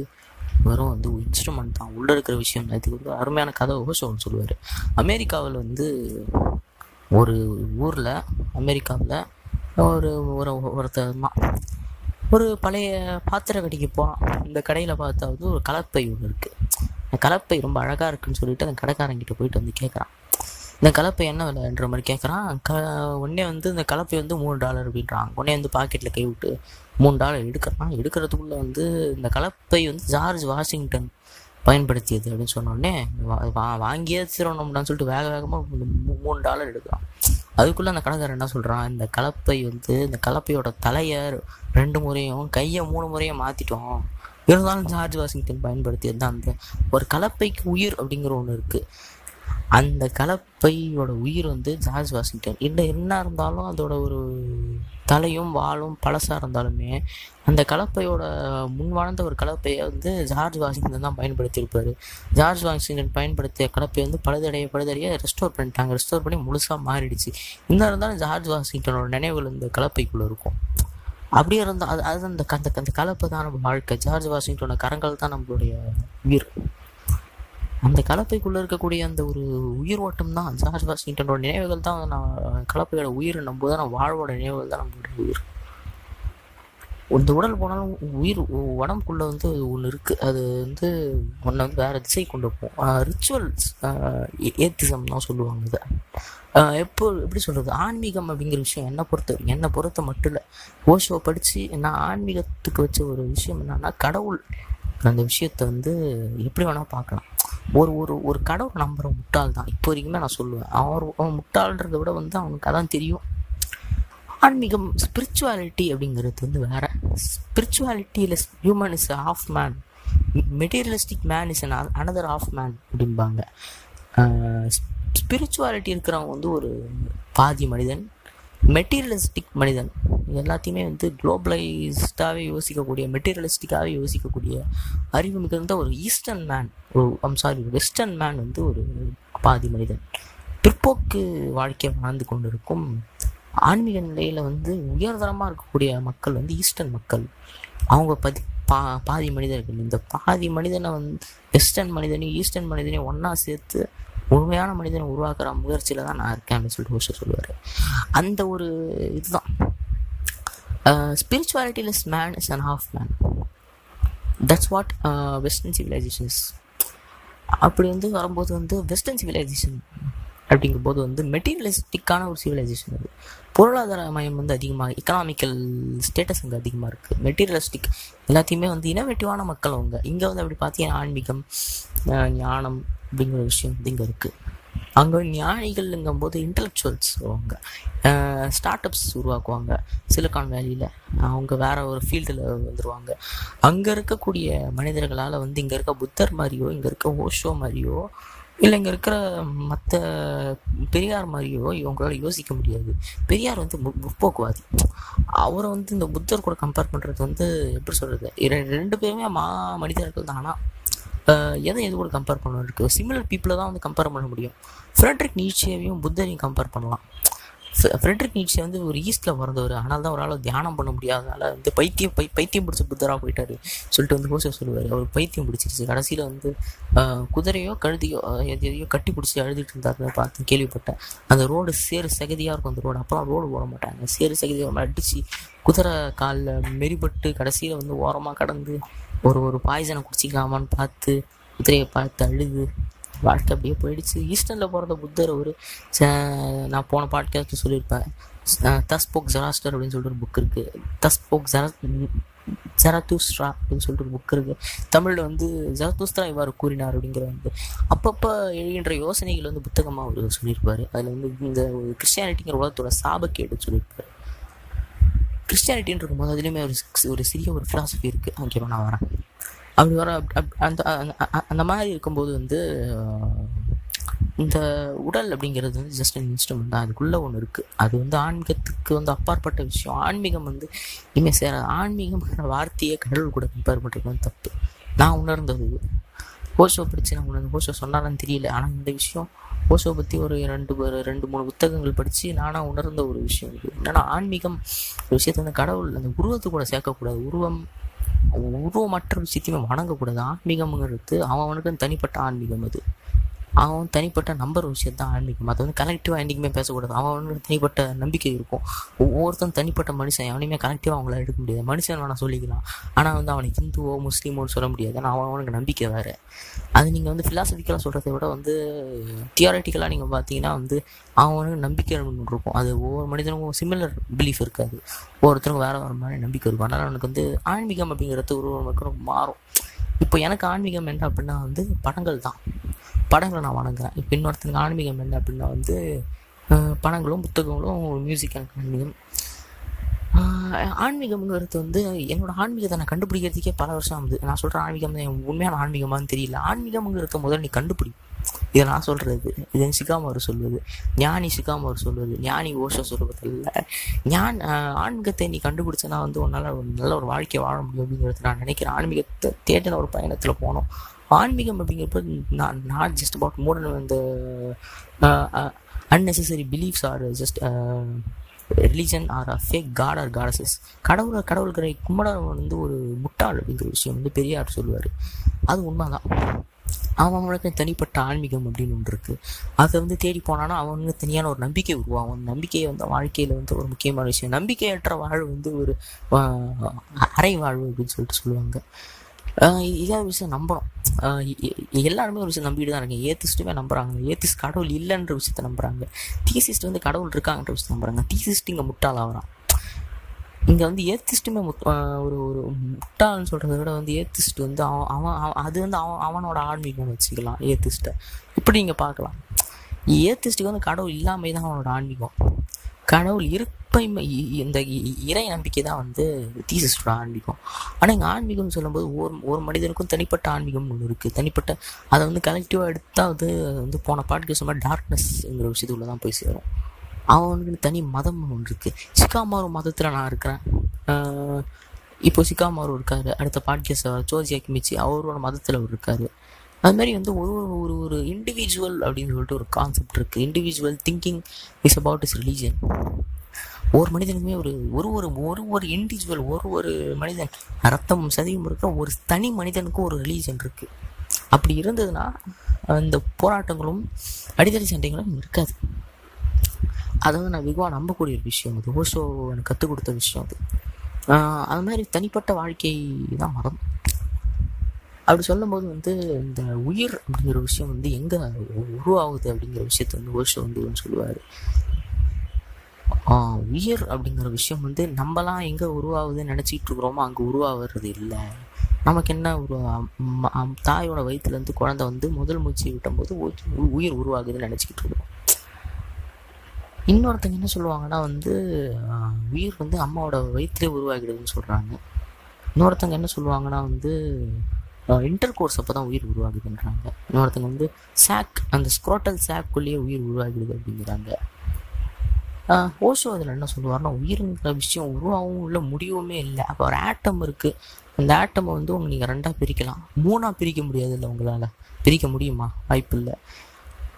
வெறும் வந்து இன்ஸ்ட்ருமெண்ட் தான். உள்ளே இருக்கிற விஷயம் இதுக்கு வந்து அருமையான கதை ஓசோன்னு சொல்லுவார். அமெரிக்காவில் வந்து ஒரு ஊரில் அமெரிக்காவில் ஒரு ஒரு ஒருத்தர் ஒரு பழைய பாத்திர கடைக்கு போகிறான் இந்த கடையில் பார்த்தா வந்து ஒரு கலப்பை ஒன்று இருக்குது அந்த கலப்பை ரொம்ப அழகாக இருக்குன்னு சொல்லிட்டு அந்த கடைக்காரங்கிட்ட போயிட்டு வந்து கேட்குறான் இந்த கலப்பை என்ன விலைன்ற மாதிரி கேட்குறான் க உடனே வந்து இந்த கலப்பை வந்து மூணு டாலர் அப்படின்றான் உடனே வந்து பாக்கெட்டில் கை விட்டு மூணு டாலர் எடுக்கிறான். எடுக்கிறதுக்குள்ளே வந்து இந்த கலப்பை வந்து ஜார்ஜ் வாஷிங்டன் பயன்படுத்தியது அப்படின்னு சொன்னோடனே வா- வாங்கியே தீரணும்டான்னு சொல்லிட்டு வேக வேகமாக மூணு டாலர் எடுக்கிறான். அதுக்குள்ளே அந்த கடைக்காரன் என்ன சொல்கிறான் இந்த கலப்பை வந்து இந்த கலப்பையோட தலையை ரெண்டு முறையும் கையை மூணு முறையும் மாற்றிட்டோம் இருந்தாலும் ஜார்ஜ் வாஷிங்டன் பயன்படுத்தியது தான் அந்த ஒரு கலப்பைக்கு உயிர் அப்படிங்கிற ஒன்று இருக்குது அந்த கலப்பையோட உயிர் வந்து ஜார்ஜ் வாஷிங்டன் இல்லை என்ன இருந்தாலும் அதோட ஒரு தலையும் வாலும் பழசாக இருந்தாலுமே அந்த கலப்பையோட முன் வாழ்ந்த ஒரு கலப்பையை வந்து ஜார்ஜ் வாஷிங்டன் தான் பயன்படுத்தியிருப்பார். ஜார்ஜ் வாஷிங்டன் பயன்படுத்திய கலப்பை வந்து பழுதடைய பழுதடைய ரெஸ்டோர் பண்ணிட்டாங்க. ரெஸ்டோர் பண்ணி முழுசாக மாறிடுச்சு. இன்னும் இருந்தாலும் ஜார்ஜ் வாஷிங்டனோட நினைவுகள் இந்த கலப்பைக்குள்ளே இருக்கும். அப்படியே இருந்தால் அது அது அந்த அந்த அந்த கலப்பை தான் நம்ம வாழ்க்கை. ஜார்ஜ் வாஷிங்டனோட கரங்கள் தான் நம்மளுடைய உயிர். அந்த கலப்பைக்குள்ளே இருக்கக்கூடிய அந்த ஒரு உயிர் ஓட்டம் தான் ஜார்ஜ் வாஷிங்டனோட நினைவுகள் தான். நான் கலப்பையோட உயிர் நம்ப தான் வாழ்வோட நினைவுகள் தான் நம்மளுடைய உயிர். இந்த உடல் போனாலும் உயிர் உடம்புக்குள்ளே உடம்புக்குள்ள வந்து ஒன்று இருக்குது அது வந்து ஒன்றை வந்து வேறு திசை கொண்டு போகும். ரிச்சுவல்ஸ் ஏத்திசம் தான் சொல்லுவாங்க இதை. எப்போ எப்படி சொல்கிறது ஆன்மீகம் அப்படிங்கிற விஷயம் என்னை பொறுத்த வரைக்கும் என்னை பொறுத்த மட்டும் இல்லை. ஓஷோ படித்து நான் ஆன்மீகத்துக்கு வச்ச ஒரு விஷயம் என்னன்னா கடவுள் அந்த விஷயத்தை வந்து எப்படி வேணால் பார்க்கலாம். ஒரு ஒரு ஒரு கடவுள் நம்புற முட்டாள் தான். இப்போ வரைக்குமே நான் சொல்லுவேன். அவர் அவன் முட்டாள்ன்றதை விட வந்து அவனுக்கு அதான் தெரியும். ஆன்மீகம் ஸ்பிரிச்சுவாலிட்டி அப்படிங்கிறது வந்து வேற. ஸ்பிரிச்சுவாலிட்டியில் human is half man materialistic man is another half man அப்படிம்பாங்க. ஸ்பிரிச்சுவாலிட்டி இருக்கிறவங்க வந்து ஒரு பாதி மனிதன் மெட்டீரியலிஸ்டிக் மனிதன். இது எல்லாத்தையுமே வந்து குளோபலைஸ்டாகவே யோசிக்கக்கூடிய மெட்டீரியலிஸ்டிக்காகவே யோசிக்கக்கூடிய அறிவு மிகுந்த ஒரு ஈஸ்டர்ன் மேன் ஒரு ஐம் சாரி வெஸ்டர்ன் மேன் வந்து ஒரு பாதி மனிதன். பிற்போக்கு வாழ்க்கையை வாழ்ந்து கொண்டிருக்கும் ஆன்மீக நிலையில் வந்து உயர்தரமாக இருக்கக்கூடிய மக்கள் வந்து ஈஸ்டர்ன் மக்கள். அவங்க பதி பா பாதி மனிதர்கள். இந்த பாதி மனிதனை வந்து வெஸ்டர்ன் மனிதனையும் ஈஸ்டர்ன் மனிதனையும் ஒன்றா சேர்த்து முழுமையான மனிதனை உருவாக்குற முயற்சியில் தான் நான் இருக்கேன் அப்படின்னு சொல்லிட்டு ஓஷோ சொல்லுவார். அந்த ஒரு இதுதான். Spiritualityless man is an half man that's what western civilisations அப்படி வந்து வரும்போது வந்து வெஸ்டர்ன் சிவிலைசேஷன் அப்படிங்கும்போது வந்து மெட்டீரியலிஸ்டிக்கான ஒரு சிவிலைசேஷன் அது. பொருளாதார மயம் வந்து அதிகமாக எக்கனாமிக்கல் ஸ்டேட்டஸ் அங்கே அதிகமாக இருக்குது மெட்டீரியலிஸ்டிக் எல்லாத்தையுமே வந்து இனோவேட்டிவான மக்கள் அவங்க. இங்கே வந்து அப்படி பார்த்தீங்கன்னா ஆன்மீகம் ஞானம் அப்படிங்கிற விஷயம் வந்து இங்கே இருக்குது அங்கே ஞானிகள்ங்கும்போது இன்டலெக்சுவல்ஸ் வருவாங்க ஸ்டார்ட் அப்ஸ் உருவாக்குவாங்க சிலிக்கான் வேலியில் அவங்க வேற ஒரு ஃபீல்டில் வந்துடுவாங்க அங்கே இருக்கக்கூடிய மனிதர்களால் வந்து இங்கே இருக்க புத்தர் மாதிரியோ இங்கே இருக்க ஓஷோ மாதிரியோ இல்லை இங்கே இருக்கிற மற்ற பெரியார் மாதிரியோ இவங்களால யோசிக்க முடியாது. பெரியார் வந்து முற்போக்குவாதி. அவரை வந்து இந்த புத்தர் கூட கம்பேர் பண்ணுறது வந்து எப்படி சொல்கிறது ரெண்டு பேருமே மா மனிதர்கள் தான். ஆனால் எதை எது கூட கம்பேர் பண்ண இருக்கு. சிமிலர் பீப்புளை தான் வந்து கம்பேர் பண்ண முடியும். ஃப்ரெட்ரிக் நீட்சியையும் புத்தரையும் கம்பேர் பண்ணலாம். ஃப்ரெட்ரிக் நீட்சே வந்து ஒரு ஈஸ்டில் பிறந்தவர். ஆனால் தான் அவரால் தியானம் பண்ண முடியாதனால வந்து பைத்தியம் பை பைத்தியம் பிடிச்ச புத்தராக போயிட்டாரு சொல்லிட்டு வந்து ஹோசோ சொல்லுவார். அவர் பைத்தியம் பிடிச்சிருச்சு. கடைசியில் வந்து குதிரையோ கழுதியோ எது எதையோ கட்டி பிடிச்சி அழுதுட்டு இருந்தாருன்னு பார்த்து கேள்விப்பட்டேன். அந்த ரோடு சேறு சகதியாக இருக்கும் அந்த ரோடு அப்புறம் ரோடு போட மாட்டாங்க. சேறு சகதியாக அடித்து குதிரை காலில் மெரிபட்டு கடைசியில் வந்து ஓரமாக கடந்து ஒரு ஒரு பாய்சனை குடிச்சிக்கலாமான்னு பார்த்து குதிரையை பார்த்து அழுது வாழ்க்கை அப்படியே போயிடுச்சு. ஈஸ்டர்னில் பிறந்த புத்தர் ஒரு நான் போன பாட்காஸ்ட் சொல்லியிருப்பேன் தஸ்போக் ஜெராஸ்டர் அப்படின்னு சொல்லிட்டு ஒரு புக் இருக்குது தஸ்போக் ஜெரா ஜெரத்துஸ்ட்ரா அப்படின்னு சொல்லிட்டு ஒரு புக் இருக்குது தமிழில் வந்து ஜரதூஸ்ரா இவ்வாறு கூறினார் அப்படிங்கிற வந்து அப்பப்போ எழுகின்ற யோசனைகள் வந்து புத்தகமாக அவர் சொல்லியிருப்பார். அதில் வந்து இந்த கிறிஸ்டியானிட்டிங்கிற உலகத்தோட சாபக்கேடு சொல்லியிருப்பார். கிறிஸ்டியானிட்டின்னு இருக்கும்போது அதுலேயுமே ஒரு ஒரு சிறிய ஒரு ஃபிலாசபி இருக்குது ஓகேவா நான் வரேன். அப்படி வர அப்- அந்த அந்த- அந்த மாதிரி இருக்கும்போது வந்து இந்த உடல் அப்படிங்கிறது வந்து ஜஸ்ட் an இன்ஸ்ட்ருமெண்ட் தான். அதுக்குள்ளே ஒன்று இருக்குது அது வந்து ஆன்மீகத்துக்கு வந்து அப்பாற்பட்ட விஷயம். ஆன்மீகம் வந்து இனிமேல் சேராது. ஆன்மீகம்ங்கிற வார்த்தையே கடவுள் கூட கம்பேர் பண்ணுறது தப்பு. நான் உணர்ந்தது ஓஷோ படித்து நான் உணர்ந்து ஓஷோ சொன்னாலும் தெரியல. ஆனால் இந்த விஷயம் ஓஷோ பற்றி ஒரு ரெண்டு ரெண்டு மூணு புத்தகங்கள் படித்து நானாக உணர்ந்த ஒரு விஷயம் இருக்குது என்னென்னா ஆன்மீகம் ஒரு விஷயத்தை வந்து கடவுள் அந்த உருவத்தை கூட சேர்க்கக்கூடாது. உருவம் உருவமற்ற விஷயத்தையுமே வணங்கக்கூடாது. ஆன்மீகம்ங்கிறது அவன் அவனுக்கு தனிப்பட்ட ஆன்மீகம் அது. அவன் தனிப்பட்ட நம்பர் விஷயம் தான் ஆரம்பிக்கும். அது வந்து கலெக்டிவாக என்றைக்குமே பேசக்கூடாது. அவன் அவனுக்கு தனிப்பட்ட நம்பிக்கை இருக்கும். ஒவ்வொருத்தன் தனிப்பட்ட மனுஷன். எவனையுமே கலெக்டிவாக அவங்கள எடுக்க முடியாது. மனுஷன் வேணால் சொல்லிக்கலாம். ஆனால் வந்து அவனை ஹிந்துவோ முஸ்லீமோன்னு சொல்ல முடியாது. ஆனால் அவன் அவனுக்கு நம்பிக்கை வேறு. அது நீங்கள் வந்து ஃபிலாசபிக்கலாக சொல்கிறத விட வந்து தியாரட்டிக்கலாக நீங்கள் பார்த்தீங்கன்னா வந்து அவனுக்கு நம்பிக்கை ஒன்று இருக்கும். அது ஒவ்வொரு மனிதனுக்கும் சிமிலர் பிலீஃப் இருக்காது. ஒவ்வொருத்தருக்கும் வேறு வேறு மாதிரி நம்பிக்கை இருக்கும். அதனால் அவனுக்கு வந்து ஆன்மீகம் அப்படிங்கிறது ஒரு ஒரு மாறும். இப்போ எனக்கு ஆன்மீகம் என்ன அப்படின்னா வந்து படங்கள் தான். படங்களை நான் வணங்குறேன். இப்போ இன்னொருத்தனுக்கு ஆன்மீகம் என்ன அப்படின்னா வந்து படங்களும் புத்தகங்களும் மியூசிக் ஆன்மீகம். ஆன்மீகம்ங்கிறது வந்து என்னோட ஆன்மீகத்தை நான் கண்டுபிடிக்கிறதுக்கே பல வருஷம் ஆகுது. நான் சொல்கிற ஆன்மீகம் தான் என் உண்மையான ஆன்மீகமானு தெரியல. ஆன்மீகம்ங்கிறத முதல்ல நீ கண்டுபிடி. இதை நான் சொல்கிறது இது சிகாமர் சொல்வது. ஞானி சிகாமர் சொல்வது. ஞானி ஓஷ சொல்வது ஞான் ஆன்மீகத்தை நீ கண்டுபிடிச்சனா வந்து உன்னால் ஒரு நல்ல ஒரு வாழ்க்கையை வாழ முடியும் அப்படிங்கிறது நான் நினைக்கிறேன். ஆன்மீகத்தை தேடின ஒரு பயணத்தில் போனோம். ஆன்மீகம் அப்படிங்கிறப்ப நான் நாட் ஜஸ்ட் அபவுட் மூடன் இந்த unnecessary beliefs or just religion or a fake god or goddesses கடவுளை கடவுள்களை கும்பிடாதவன் வந்து ஒரு முட்டாள் அப்படிங்கிற விஷயம் வந்து பெரியார் சொல்லுவார். அது உண்மைதான். அவன் அவனுக்கு தனிப்பட்ட ஆன்மீகம் அப்படின்னு ஒன்று இருக்குது அதை வந்து தேடி போனானா அவனுக்கு தனியான ஒரு நம்பிக்கை உருவாகும். நம்பிக்கையை வந்து வாழ்க்கையில் வந்து ஒரு முக்கியமான விஷயம். நம்பிக்கையற்ற வாழ்வு வந்து ஒரு அரை வாழ்வு அப்படின்னு சொல்லிட்டு சொல்லுவாங்க. ஆஹ் விஷயம் நம்பணும். எல்லாருமே ஒரு விஷயம் நம்பிட்டு தான் இருக்காங்க. ஏத்திஸ்ட்டுமே நம்புறாங்க. ஏத்திஸ்ட் கடவுள் இல்லைன்ற விஷயத்த நம்புறாங்க. தீசிஸ்ட் வந்து கடவுள் இருக்காங்கன்ற விஷயத்த நம்புறாங்க. தீசிஸ்ட் இங்கே முட்டாளாகிறான் இங்கே வந்து ஏத்திஸ்ட்டுமே முட் ஒரு ஒரு முட்டாள்னு சொல்கிறத விட வந்து ஏத்திஸ்ட் வந்து அவன் அவன் அவன் அது வந்து அவன் அவனோட ஆன்மீகம் வச்சுக்கலாம் ஏத்திஸ்ட்டை. இப்படி நீங்கள் பார்க்கலாம். ஏத்திஸ்ட்டுக்கு வந்து கடவுள் இல்லாமல் தான் அவனோட ஆன்மீகம். கடவுள் இருக்கு இ- இந்த இறை நம்பிக்கை தான் வந்து தீசிஸ்டோட ஆன்மீகம். ஆனால் எங்கள் ஆன்மீகம்னு சொல்லும்போது ஒரு ஒரு மனிதனுக்கும் தனிப்பட்ட ஆன்மீகம் ஒன்று இருக்குது தனிப்பட்ட அதை வந்து கலெக்டிவாக எடுத்தால் அது வந்து போன பாட்டுக்கு சொன்ன டார்க்னஸ்ங்கிற விஷயத்துக்குள்ள தான் போய் சேரும். அவனுக்கு தனி மதம் ஒன்று இருக்குது சிக்காமாரு மதத்தில் நான் இருக்கிறேன். இப்போ சிக்காமாரு இருக்காரு. அடுத்த பாட்கேஸ் சோஜியா கிமிச்சி அவரோட மதத்தில் அவர் இருக்காரு. அது மாதிரி வந்து ஒரு ஒரு ஒரு ஒரு இண்டிவிஜுவல் அப்படின்னு சொல்லிட்டு ஒரு கான்செப்ட் இருக்குது individual thinking is about is religion ஒரு மனிதனுமே ஒரு ஒரு ஒரு ஒரு ஒரு இண்டிவிஜுவல் ஒரு ஒரு மனிதன் ரத்தம் சதியும் இருக்கிற ஒரு தனி மனிதனுக்கும் ஒரு ரிலீஜன் இருக்குது அப்படி இருந்ததுன்னா இந்த போராட்டங்களும் அடிதடி சண்டைகளும் இருக்காது. அதை வந்து நான் வெகுவாக நம்பக்கூடிய ஒரு விஷயம். அது ஓஷோ எனக்கு கற்றுக் கொடுத்த விஷயம் அது. அது மாதிரி தனிப்பட்ட வாழ்க்கை தான் மதம் அப்படி சொல்லும்போது வந்து இந்த உயிர் அப்படிங்கிற விஷயம் வந்து எங்கே உருவாகுது அப்படிங்கிற விஷயத்த வந்து ஓஷோ வந்து ஒன்று சொல்லுவார். உயிர் அப்படிங்கிற விஷயம் வந்து நம்மலாம் எங்கே உருவாகுதுன்னு நினச்சிக்கிட்டு இருக்கிறோமோ அங்கே உருவாகிறது இல்லை. நமக்கு என்ன உருவா அம்- தாயோட வயிற்றுலேருந்து குழந்தை வந்து முதல் மூச்சு விட்டும்போது உ- உயிர் உருவாகுதுன்னு நினச்சிக்கிட்டு இருக்கிறோம் இன்னொருத்தங்க என்ன சொல்லுவாங்கன்னா வந்து உயிர் வந்து அம்மாவோட வயிற்றுலேயே உருவாகிடுதுன்னு சொல்கிறாங்க இன்னொருத்தங்க என்ன சொல்லுவாங்கன்னா வந்து இன்டர் கோர்ஸ் அப்போ தான் உயிர் உருவாகுதுன்றாங்க. இன்னொருத்தங்க வந்து சாக் அந்த ஸ்க்ரோட்டல் சாக்குள்ளேயே உயிர் உருவாகிடுது அப்படிங்கிறாங்க. ஓஷோ அதில் என்ன சொல்லுவார்னா உயிருங்கிற விஷயம் உருவாகவும் இல்லை முடியவுமே இல்லை. அப்போ ஒரு ஆட்டம் இருக்குது அந்த ஆட்டமை வந்து உங்க நீங்கள் ரெண்டாக பிரிக்கலாம். மூணாக பிரிக்க முடியாது இல்லை உங்களால். பிரிக்க முடியுமா? வாய்ப்பு இல்லை.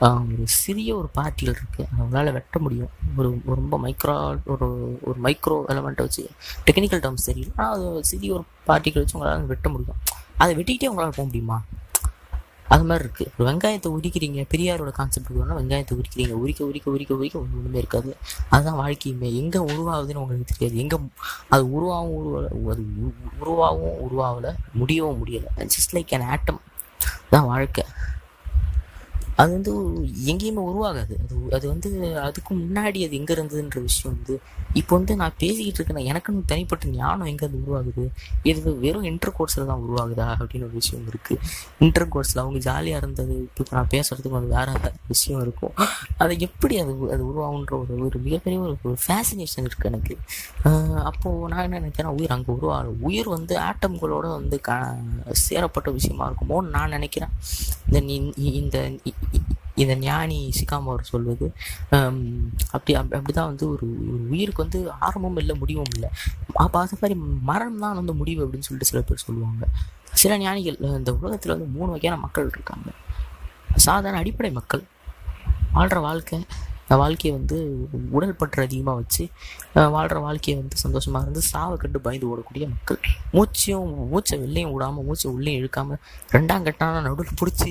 ஒரு சிறிய ஒரு பார்ட்டிகள் இருக்குது அதை உங்களால் வெட்ட முடியும். ஒரு ரொம்ப மைக்ரோ ஒரு ஒரு மைக்ரோ எலமெண்ட்டை வச்சு. டெக்னிக்கல் டேர்ம்ஸ் தெரியல. ஆனால் அது ஒரு சிறிய ஒரு பார்ட்டிகள் வச்சு உங்களால் வெட்ட முடியும். அதை வெட்டிக்கிட்டே உங்களால் போக முடியுமா? அது மாதிரி இருக்குது ஒரு வெங்காயத்தை உரிக்கிறீங்க பெரியாரோட கான்செப்ட் வேணால் வெங்காயத்தை உரிக்கிறீங்க. உரிக்க உரிக்க உரிக்க உரிக்க ஒன்று ஒன்றுமே இருக்காது. அதுதான் வாழ்க்கையுமே. எங்கே உருவாகுதுன்னு உங்களுக்கு தெரியாது. எங்கே அது உருவாகவும் உருவ அது உருவாகவும் உருவாகலை முடியவும் முடியலை. ஜஸ்ட் லைக் அன் ஆட்டம் தான் வாழ்க்கை. அது வந்து எங்கேயுமே உருவாகாது. அது அது வந்து அதுக்கு முன்னாடி அது எங்கே இருந்ததுன்ற விஷயம் வந்து இப்போ வந்து நான் பேசிக்கிட்டு இருக்கேன். எனக்குன்னு தனிப்பட்ட ஞானம் எங்கே அது உருவாகுது? இது வெறும் இன்டர் கோர்ஸில் தான் உருவாகுதா? அப்படின்னு ஒரு விஷயம் இருக்குது இன்டர் கோர்ஸில் அவங்க ஜாலியாக இருந்தது. இப்போ நான் பேசுகிறதுக்கு அது வேற விஷயம் இருக்கும். அது எப்படி அது அது உருவாகுன்ற ஒரு ஒரு மிகப்பெரிய ஒரு ஒரு ஃபேசினேஷன் இருக்குது எனக்கு. அப்போது நான் என்ன நினைக்கிறேன் உயிர் அங்கே உருவாகும் உயிர் வந்து ஆட்டம்களோட வந்து க சேரப்பட்ட விஷயமா இருக்குமோன்னு நான் நினைக்கிறேன். இந்த இந்த இந்த ஞானி சிகாம அவர் சொல்வது அப்படி அப்படி அப்படிதான் வந்து ஒரு ஒரு உயிருக்கு வந்து ஆரம்பமும் இல்லை முடிவும் இல்லை. அப்போ அது மாதிரி மரணம் தான் வந்து முடிவு அப்படின்னு சொல்லிட்டு சில பேர் சொல்லுவாங்க. சில ஞானிகள் இந்த உலகத்தில் வந்து மூணு வகையான மக்கள் இருக்காங்க. சாதாரண அடிப்படை மக்கள் வாழ்கிற வாழ்க்கை வாழ்க்கையை வந்து உடல் பற்று அதிகமாக வச்சு வாழ்கிற வாழ்க்கையை வந்து சந்தோஷமாக இருந்து சாவை கண்டு பயந்து ஓடக்கூடிய மக்கள். மூச்சையும் மூச்சை வெளிலையும் விடாமல் மூச்சை உள்ளேயும் இழுக்காமல் ரெண்டாம் கட்டான நடுவில் பிடிச்சி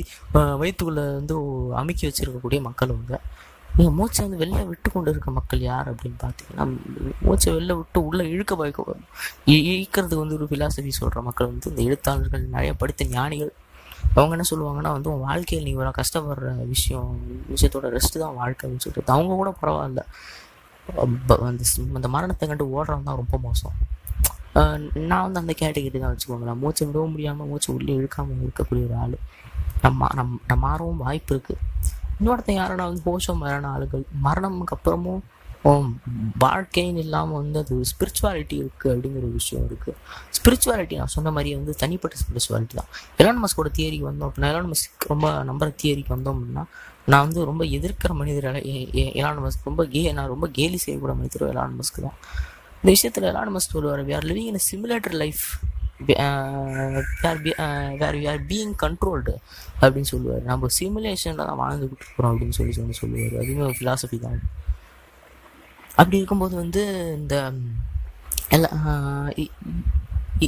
வயிற்றுக்குள்ளே வந்து அமுக்கி வச்சுருக்கக்கூடிய மக்கள் அவங்க நீங்கள் மூச்சை வந்து வெளில விட்டு கொண்டு இருக்க மக்கள் யார் அப்படின்னு பார்த்தீங்கன்னா மூச்சை வெளில விட்டு உள்ளே இழுக்க பயக்க இ- இழுக்கிறதுக்கு வந்து ஒரு ஃபிலாசபி சொல்கிற மக்கள் வந்து இந்த எழுத்தாளர்கள் நிறைய படித்த ஞானிகள் அவங்க என்ன சொல்லுவாங்கன்னா வந்து உன் வாழ்க்கையில் நீ இவ்வளோ கஷ்டப்படுற விஷயம் விஷயத்தோட ரெஸ்ட் தான் வாழ்க்கை அப்படின்னு சொல்லிட்டு. அவங்க கூட பரவாயில்ல. அந்த அந்த மரணத்தை கண்டு ஓடுறவன் தான் ரொம்ப மோசம். நான் வந்து அந்த கேட்டகரி தான் வச்சுக்கோங்களேன். மூச்சு விடவும் முடியாமல் மூச்சு உள்ளே இழுக்காமல் இருக்கக்கூடிய ஒரு ஆள். நம்ம நம் நம்ம மாறவும் வாய்ப்பு இருக்குது இன்னொருத்தன் யாருன்னா வந்து போஷம் மரண ஆளுகள். மரணமுக்கு அப்புறமும் வாழ்க்கைன்னு இல்லாமல் வந்து அது ஸ்பிரிச்சுவாலிட்டி இருக்குது அப்படிங்கிற ஒரு விஷயம் இருக்குது ஸ்பிரிச்சுவாலிட்டி நான் சொன்ன மாதிரியே வந்து தனிப்பட்ட ஸ்பிரிச்சுவாலிட்டி தான். எலான் மஸ்கோட தியரிக்கு வந்தோம் அப்படின்னா எலான் மஸ்க் ரொம்ப நம்புற தியரிக்கு வந்தோம் அப்படின்னா நான் வந்து ரொம்ப எதிர்க்கிற மனிதர் எலான் மஸ்க் ரொம்ப கே நான் ரொம்ப கேலி செய்யக்கூட மனிதர் எலான் மஸ்க் தான். இந்த விஷயத்தில் எலான் மஸ்க் சொல்லுவார் we are living in simulator life where we are being controlled அப்படின்னு சொல்லுவார். நம்ம சிமுலேஷனில் தான் வாழ்ந்துக்கிட்டு இருக்கிறோம் அப்படின்னு சொல்லி சொல்லி சொல்லுவார். அதுவுமே ஒரு ஃபிலாசபி தான். அப்படி இருக்கும்போது வந்து இந்த எல்லா இ-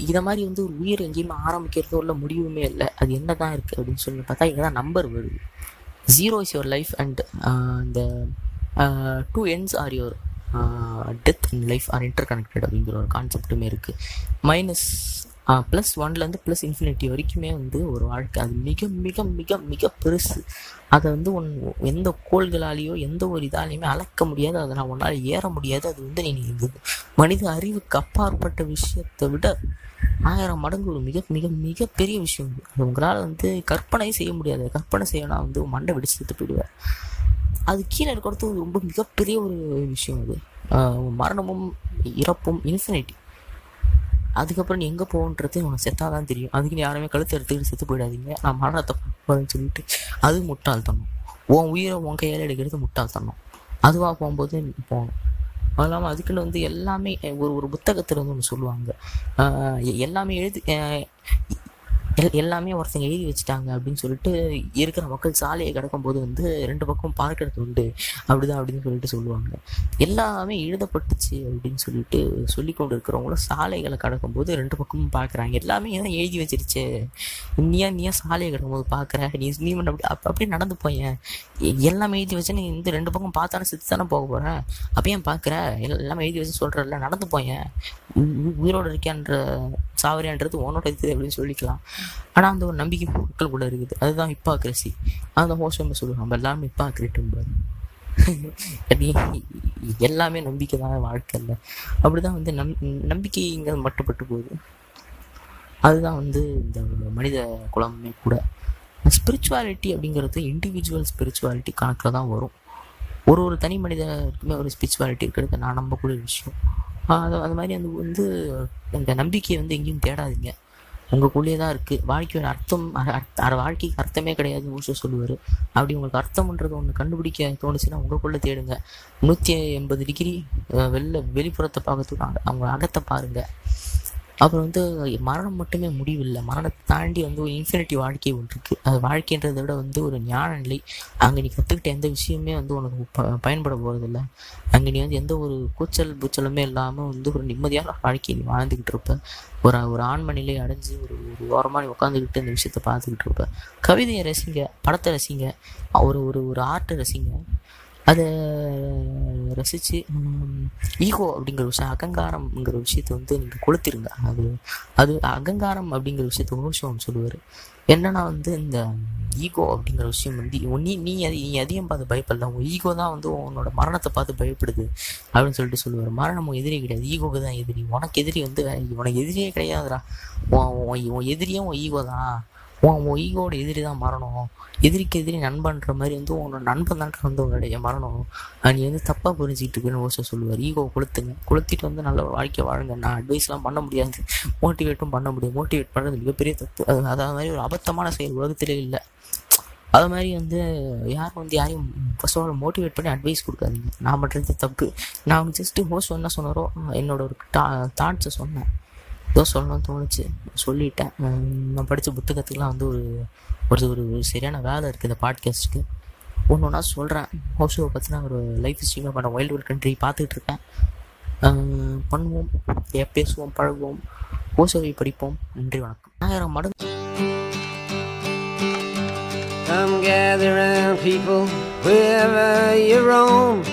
இதை மாதிரி வந்து ஒரு உயிர் எங்கேயுமே ஆரம்பிக்கிறதோ இல்லை முடிவுமே இல்லை. அது என்ன தான் இருக்குது அப்படின்னு சொல்லி பார்த்தா இங்கே தான் நம்பர் வருது zero is your life and இந்த two ends are your death and life are interconnected அப்படிங்கிற ஒரு கான்செப்ட்டுமே இருக்குது மைனஸ் ப்ளஸ் ஒன்லேருந்து ப்ளஸ் இன்ஃபினிட்டி வரைக்குமே வந்து ஒரு வாழ்க்கை. அது மிக மிக மிக மிக பெருசு. அதை வந்து உன் எந்த கோள்களாலேயோ எந்த ஒரு இதாலையுமே அளக்க முடியாது. அதை நான் உன்னால் ஏற முடியாது. அது வந்து நீ மனித அறிவுக்கு அப்பாற்பட்ட விஷயத்தை விட ஆயிரம் மடங்கு ஒரு மிக மிக மிக பெரிய விஷயம் அது உங்களால் வந்து கற்பனை செய்ய முடியாது. கற்பனை செய்யணும்னா வந்து மண்டை வெடிச்சு செத்து போயிடுவார் அது கீழே இருக்கிறது ரொம்ப மிகப்பெரிய ஒரு விஷயம் அது. மரணமும் இறப்பும் இன்ஃபினிட்டி அதுக்கப்புறம் நீ எங்கே போகன்றது உனக்கு செத்தாக தான் தெரியும். அதுக்கு நீ யாருமே கழுத்து எடுத்துக்கிட்டு செத்து போயிடாதீங்க. நான் மரணத்தை போகிறேன்னு சொல்லிட்டு அது முட்டாள்தனம் உன் உயிரை உன் கையால் எடுக்கிறது முட்டாள்தனம் அதுவாக போகும்போது போகணும். அது இல்லாமல் அதுக்குன்னு வந்து எல்லாமே ஒரு ஒரு புத்தகத்தில் வந்து ஒன்று சொல்லுவாங்க. எ- எல்லாமே எழுதி எல் எல்லாமே ஒருத்தங்க எழுதி வச்சுட்டாங்க அப்படின்னு சொல்லிட்டு இருக்கிற மக்கள் சாலையை கிடக்கும்போது வந்து ரெண்டு பக்கம் பார்க்கறது உண்டு. அப்படிதான் அப்படின்னு சொல்லிட்டு சொல்லுவாங்க. எல்லாமே எழுதப்பட்டுச்சு அப்படின்னு சொல்லிட்டு சொல்லி கொண்டு இருக்கிறவங்களும் சாலைகளை கடக்கும்போது ரெண்டு பக்கமும் பார்க்குறாங்க. எல்லாமே ஏன் எழுதி வச்சிருச்சு. நீயா நீயா சாலையை கடக்கும்போது பார்க்குற? நீ நீ மட்டும் அப்படி அப்படியே நடந்து போயேன் எல்லாமே எழுதி வச்சு நீ இந்த ரெண்டு பக்கம் பார்த்தானே செத்து தானே போக போகிறேன் அப்ப ஏன் பார்க்குற? எல்லாமே எழுதி வச்சு சொல்கிறல்ல நடந்து போயேன் உயிரோடு உயிரோட இருக்கியான்ற சாவரியான்றது உன்னோட இது அப்படின்னு சொல்லிக்கலாம். ஆனால் அந்த ஒரு நம்பிக்கை மக்களுக்குள்ள இருக்குது. அதுதான் ஹிப்பாக்ரஸி அந்த ஹோஸ்டம் சொல்லுவாங்க. நம்ம எல்லாமே ஹிப்பாக்ரேட்டும்பாரு எல்லாமே நம்பிக்கை தான் வாழ்க்கை இல்லை அப்படிதான் வந்து நம் நம்பிக்கைங்கிறது மட்டுப்பட்டு போகுது. அதுதான் வந்து இந்த மனித குலமே கூட. ஸ்பிரிச்சுவாலிட்டி அப்படிங்கிறது இண்டிவிஜுவல் ஸ்பிரிச்சுவாலிட்டி கணக்கில் தான் வரும். ஒரு ஒரு தனி மனிதனுக்குமே ஒரு ஸ்பிரிச்சுவாலிட்டி இருக்கிறது நான் நம்பக்கூடிய விஷயம். அது அது மாதிரி அந்த வந்து அந்த நம்பிக்கையை வந்து எங்கேயும் தேடாதீங்க. உங்களுக்குள்ளேயே தான் இருக்குது வாழ்க்கையோட அர்த்தம் அ- வாழ்க்கைக்கு அர்த்தமே கிடையாது மூச்சு சொல்லுவார். அப்படி உங்களுக்கு அர்த்தம்ன்றது ஒன்று கண்டுபிடிக்க தோணுச்சுன்னா உங்களுக்குள்ளே தேடுங்க. நூற்றி எண்பது டிகிரி வெளில வெளிப்புறத்தை பார்க்கறதுக்கு அவங்க அகத்தை பாருங்கள் அப்புறம் வந்து மரணம் மட்டுமே முடிவில்லை. மரணத்தை தாண்டி வந்து ஒரு இன்ஃபினிட்டி வாழ்க்கை ஒன்று இருக்குது அது வாழ்க்கைன்றதை விட வந்து ஒரு ஞான நிலை. அங்கே நீ கற்றுக்கிட்ட எந்த விஷயமே வந்து உனக்கு ப பயன்பட போகிறதில்ல அங்கே நீ வந்து எந்த ஒரு கூச்சல் பூச்சலுமே இல்லாமல் வந்து ஒரு நிம்மதியான வாழ்க்கையை நீ வாழ்ந்துக்கிட்டு இருப்ப. ஒரு ஒரு ஆன்ம நிலை அடைஞ்சு ஒரு ஒரு ஓரமாக நீ உட்காந்துக்கிட்டு இந்த விஷயத்த பார்த்துக்கிட்டு இருப்ப. கவிதையை ரசிங்க படத்தை ரசிங்க ஒரு ஒரு ஒரு ஆர்ட்டை ரசிங்க. அதை ரசித்து ஈகோ அப்படிங்கிற விஷயம் அகங்காரம்ங்கிற விஷயத்தை வந்து நீங்கள் கொளுத்திருங்க. அது அது அகங்காரம் அப்படிங்கிற விஷயத்த ஒன்று சொல்லுவார். என்னன்னா வந்து இந்த ஈகோ அப்படிங்கிற விஷயம் வந்து நீ நீ அது நீ அதிகம் பார்த்து பயப்படல உன் ஈகோ தான் வந்து உன்னோட மரணத்தை பார்த்து பயப்படுது அப்படின்னு சொல்லிட்டு சொல்லுவார். மரணம் உன் எதிரி கிடையாது. ஈகோக்கு தான் எதிரி. உனக்கு எதிரி வந்து உனக்கு எதிரியே கிடையாதுடா. உன் உன் உன் எதிரியே உன் ஈகோ தான். உன் ஈகோட எதிரி தான் மரணம். எதிரிக்கு எதிரி நண்பன்ற மாதிரி வந்து உன்னோட நண்பன் தான் வந்து உன்னுடைய மரணம். நீ வந்து தப்பாக புரிஞ்சுக்கிட்டு இருக்குன்னு ஓசை சொல்லுவார். ஈகோ கொளுத்துங்க. கொளுத்திட்டு வந்து நல்ல வாழ்க்கை வாழுங்க. நான் அட்வைஸ்லாம் பண்ண முடியாது. மோட்டிவேட்டும் பண்ண முடியும் மோட்டிவேட் பண்ணுறது மிகப்பெரிய தப்பு. அது அதாவது மாதிரி ஒரு அபத்தமான செயல் உலகத்திலே இல்லை. அது மாதிரி வந்து யாரும் வந்து யாரையும் ஃபர்ஸ்ட் ஆஃப் ஆல் மோட்டிவேட் பண்ணி அட்வைஸ் கொடுக்காதீங்க. நான் பண்ணுறது தப்பு. நான் ஜஸ்ட்டு ஹோஸ்ட் என்ன சொன்னாரோ என்னோட ஒரு டா தாட்ஸை சொன்னேன். ஏதோ சொல்லணும்னு தோணுச்சு. சொல்லிட்டேன். நான் படித்த புத்தகத்துக்கெலாம் வந்து ஒரு ஒரு ஒரு சரியான வேலை இருக்குது இந்த பாட்காஸ்ட்டுக்கு ஒன்று ஒன்றா சொல்கிறேன் ஓஷோவை பற்றி நான் ஒரு லைஃப் ஸ்ட்ரீமாக பண்ண வைல்டு வேர்ல்ட் கண்ட்ரி பார்த்துட்டு இருக்கேன். பண்ணுவோம். பேசுவோம் பழகுவோம். ஓசோவை படிப்போம். நன்றி வணக்கம். ஆயிரம் மடங்கு. Come gather round, people, wherever you roam,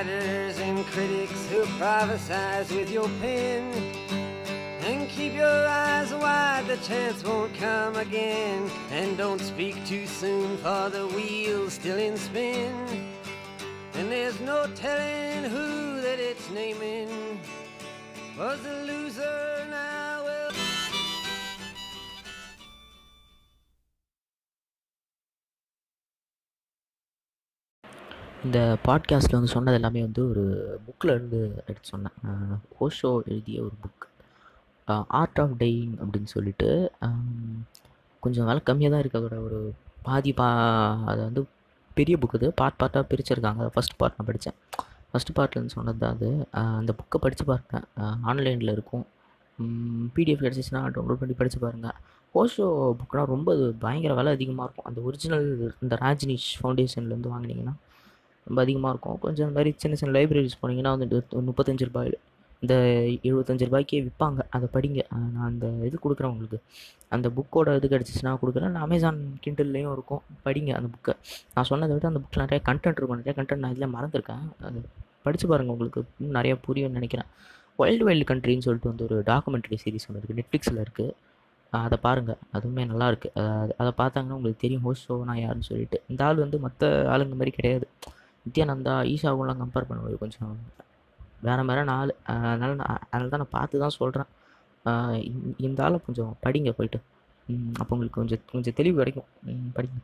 Writers and critics who prophesize with your pen. And keep your eyes wide, the chance won't come again. And don't speak too soon, for the wheel's still in spin. And there's no telling who that it's naming was the loser now. இந்த பாட்காஸ்ட்டில் வந்து சொன்னது எல்லாமே வந்து ஒரு புக்கில் இருந்து எடுத்து சொன்னேன். ஓஷோ எழுதிய ஒரு புக் ஆர்ட் ஆஃப் டையிங் அப்படின்னு சொல்லிட்டு கொஞ்சம் விலை கம்மியாக தான் இருக்கக்கூட ஒரு பாதி பா அது வந்து பெரிய புக் இது பார்ட் பார்ட்டாக பிரிச்சிருக்காங்க. ஃபஸ்ட் பார்ட் நான் படித்தேன் ஃபஸ்ட் பார்ட்லேருந்து சொன்னது தான் அது. அந்த புக்கை படித்து பாருங்கள் ஆன்லைனில் இருக்கும். பிடிஎஃப் கிடச்சிச்சின்னா டவுன்லோட் பண்ணி படித்து பாருங்கள் ஓஷோ புக்னால் ரொம்ப பயங்கர விலை அதிகமாக இருக்கும். அந்த ஒரிஜினல் இந்த ராஜினிஷ் ஃபவுண்டேஷன்லேருந்து வாங்கினீங்கன்னா ரொம்ப அதிகமாக இருக்கும். கொஞ்சம் இந்த மாதிரி சின்ன சின்ன லைப்ரரிஸ் போனீங்கன்னா வந்து முப்பத்தஞ்சு ரூபாயில் இந்த எழுபத்தஞ்சு ரூபாய்க்கே விற்பாங்க அதை படிங்க. நான் அந்த இது கொடுக்குறேன் உங்களுக்கு. அந்த புக்கோட இது கிடச்சிச்சுன்னா கொடுக்குறேன். நான் அமேசான் கிண்டல்லையும் இருக்கும். படிங்க அந்த புக்கை நான் சொன்னதை விட அந்த புக்கில் நிறைய கண்டென்ட் இருக்கும். நிறைய கண்டென்ட் நான் இதில் மறந்துருக்கேன். அது படித்து பாருங்கள் உங்களுக்கு. இன்னும் நிறையா புரியும்னு நினைக்கிறேன். வைல்டு வைல்டு கண்ட்ரின்னு சொல்லிட்டு வந்து ஒரு டாக்குமெண்ட்ரி சீரிஸ் ஒன்று இருக்குது நெட்ஃப்ளிக்ஸில் இருக்குது அதை பாருங்கள் அதுவுமே நல்லா இருக்குது அதை பார்த்தாங்கன்னா உங்களுக்கு தெரியும். ஹோஸ்ட் ஷோனா யாருன்னு சொல்லிட்டு. இந்த ஆள் வந்து மற்ற ஆளுங்க மாதிரி கிடையாது. நித்யானந்தா ஈஷாவுலாம் கம்பேர் பண்ணுவோம் கொஞ்சம் வேறு மாதிரி ஆள். அதனால் நான் அதனால தான் நான் பார்த்து தான் சொல்கிறேன் இந்த- ஆளை கொஞ்சம் படிங்க போயிட்டு. அப்போ உங்களுக்கு கொஞ்சம் கொஞ்சம் தெளிவு கிடைக்கும். ம், படிங்க.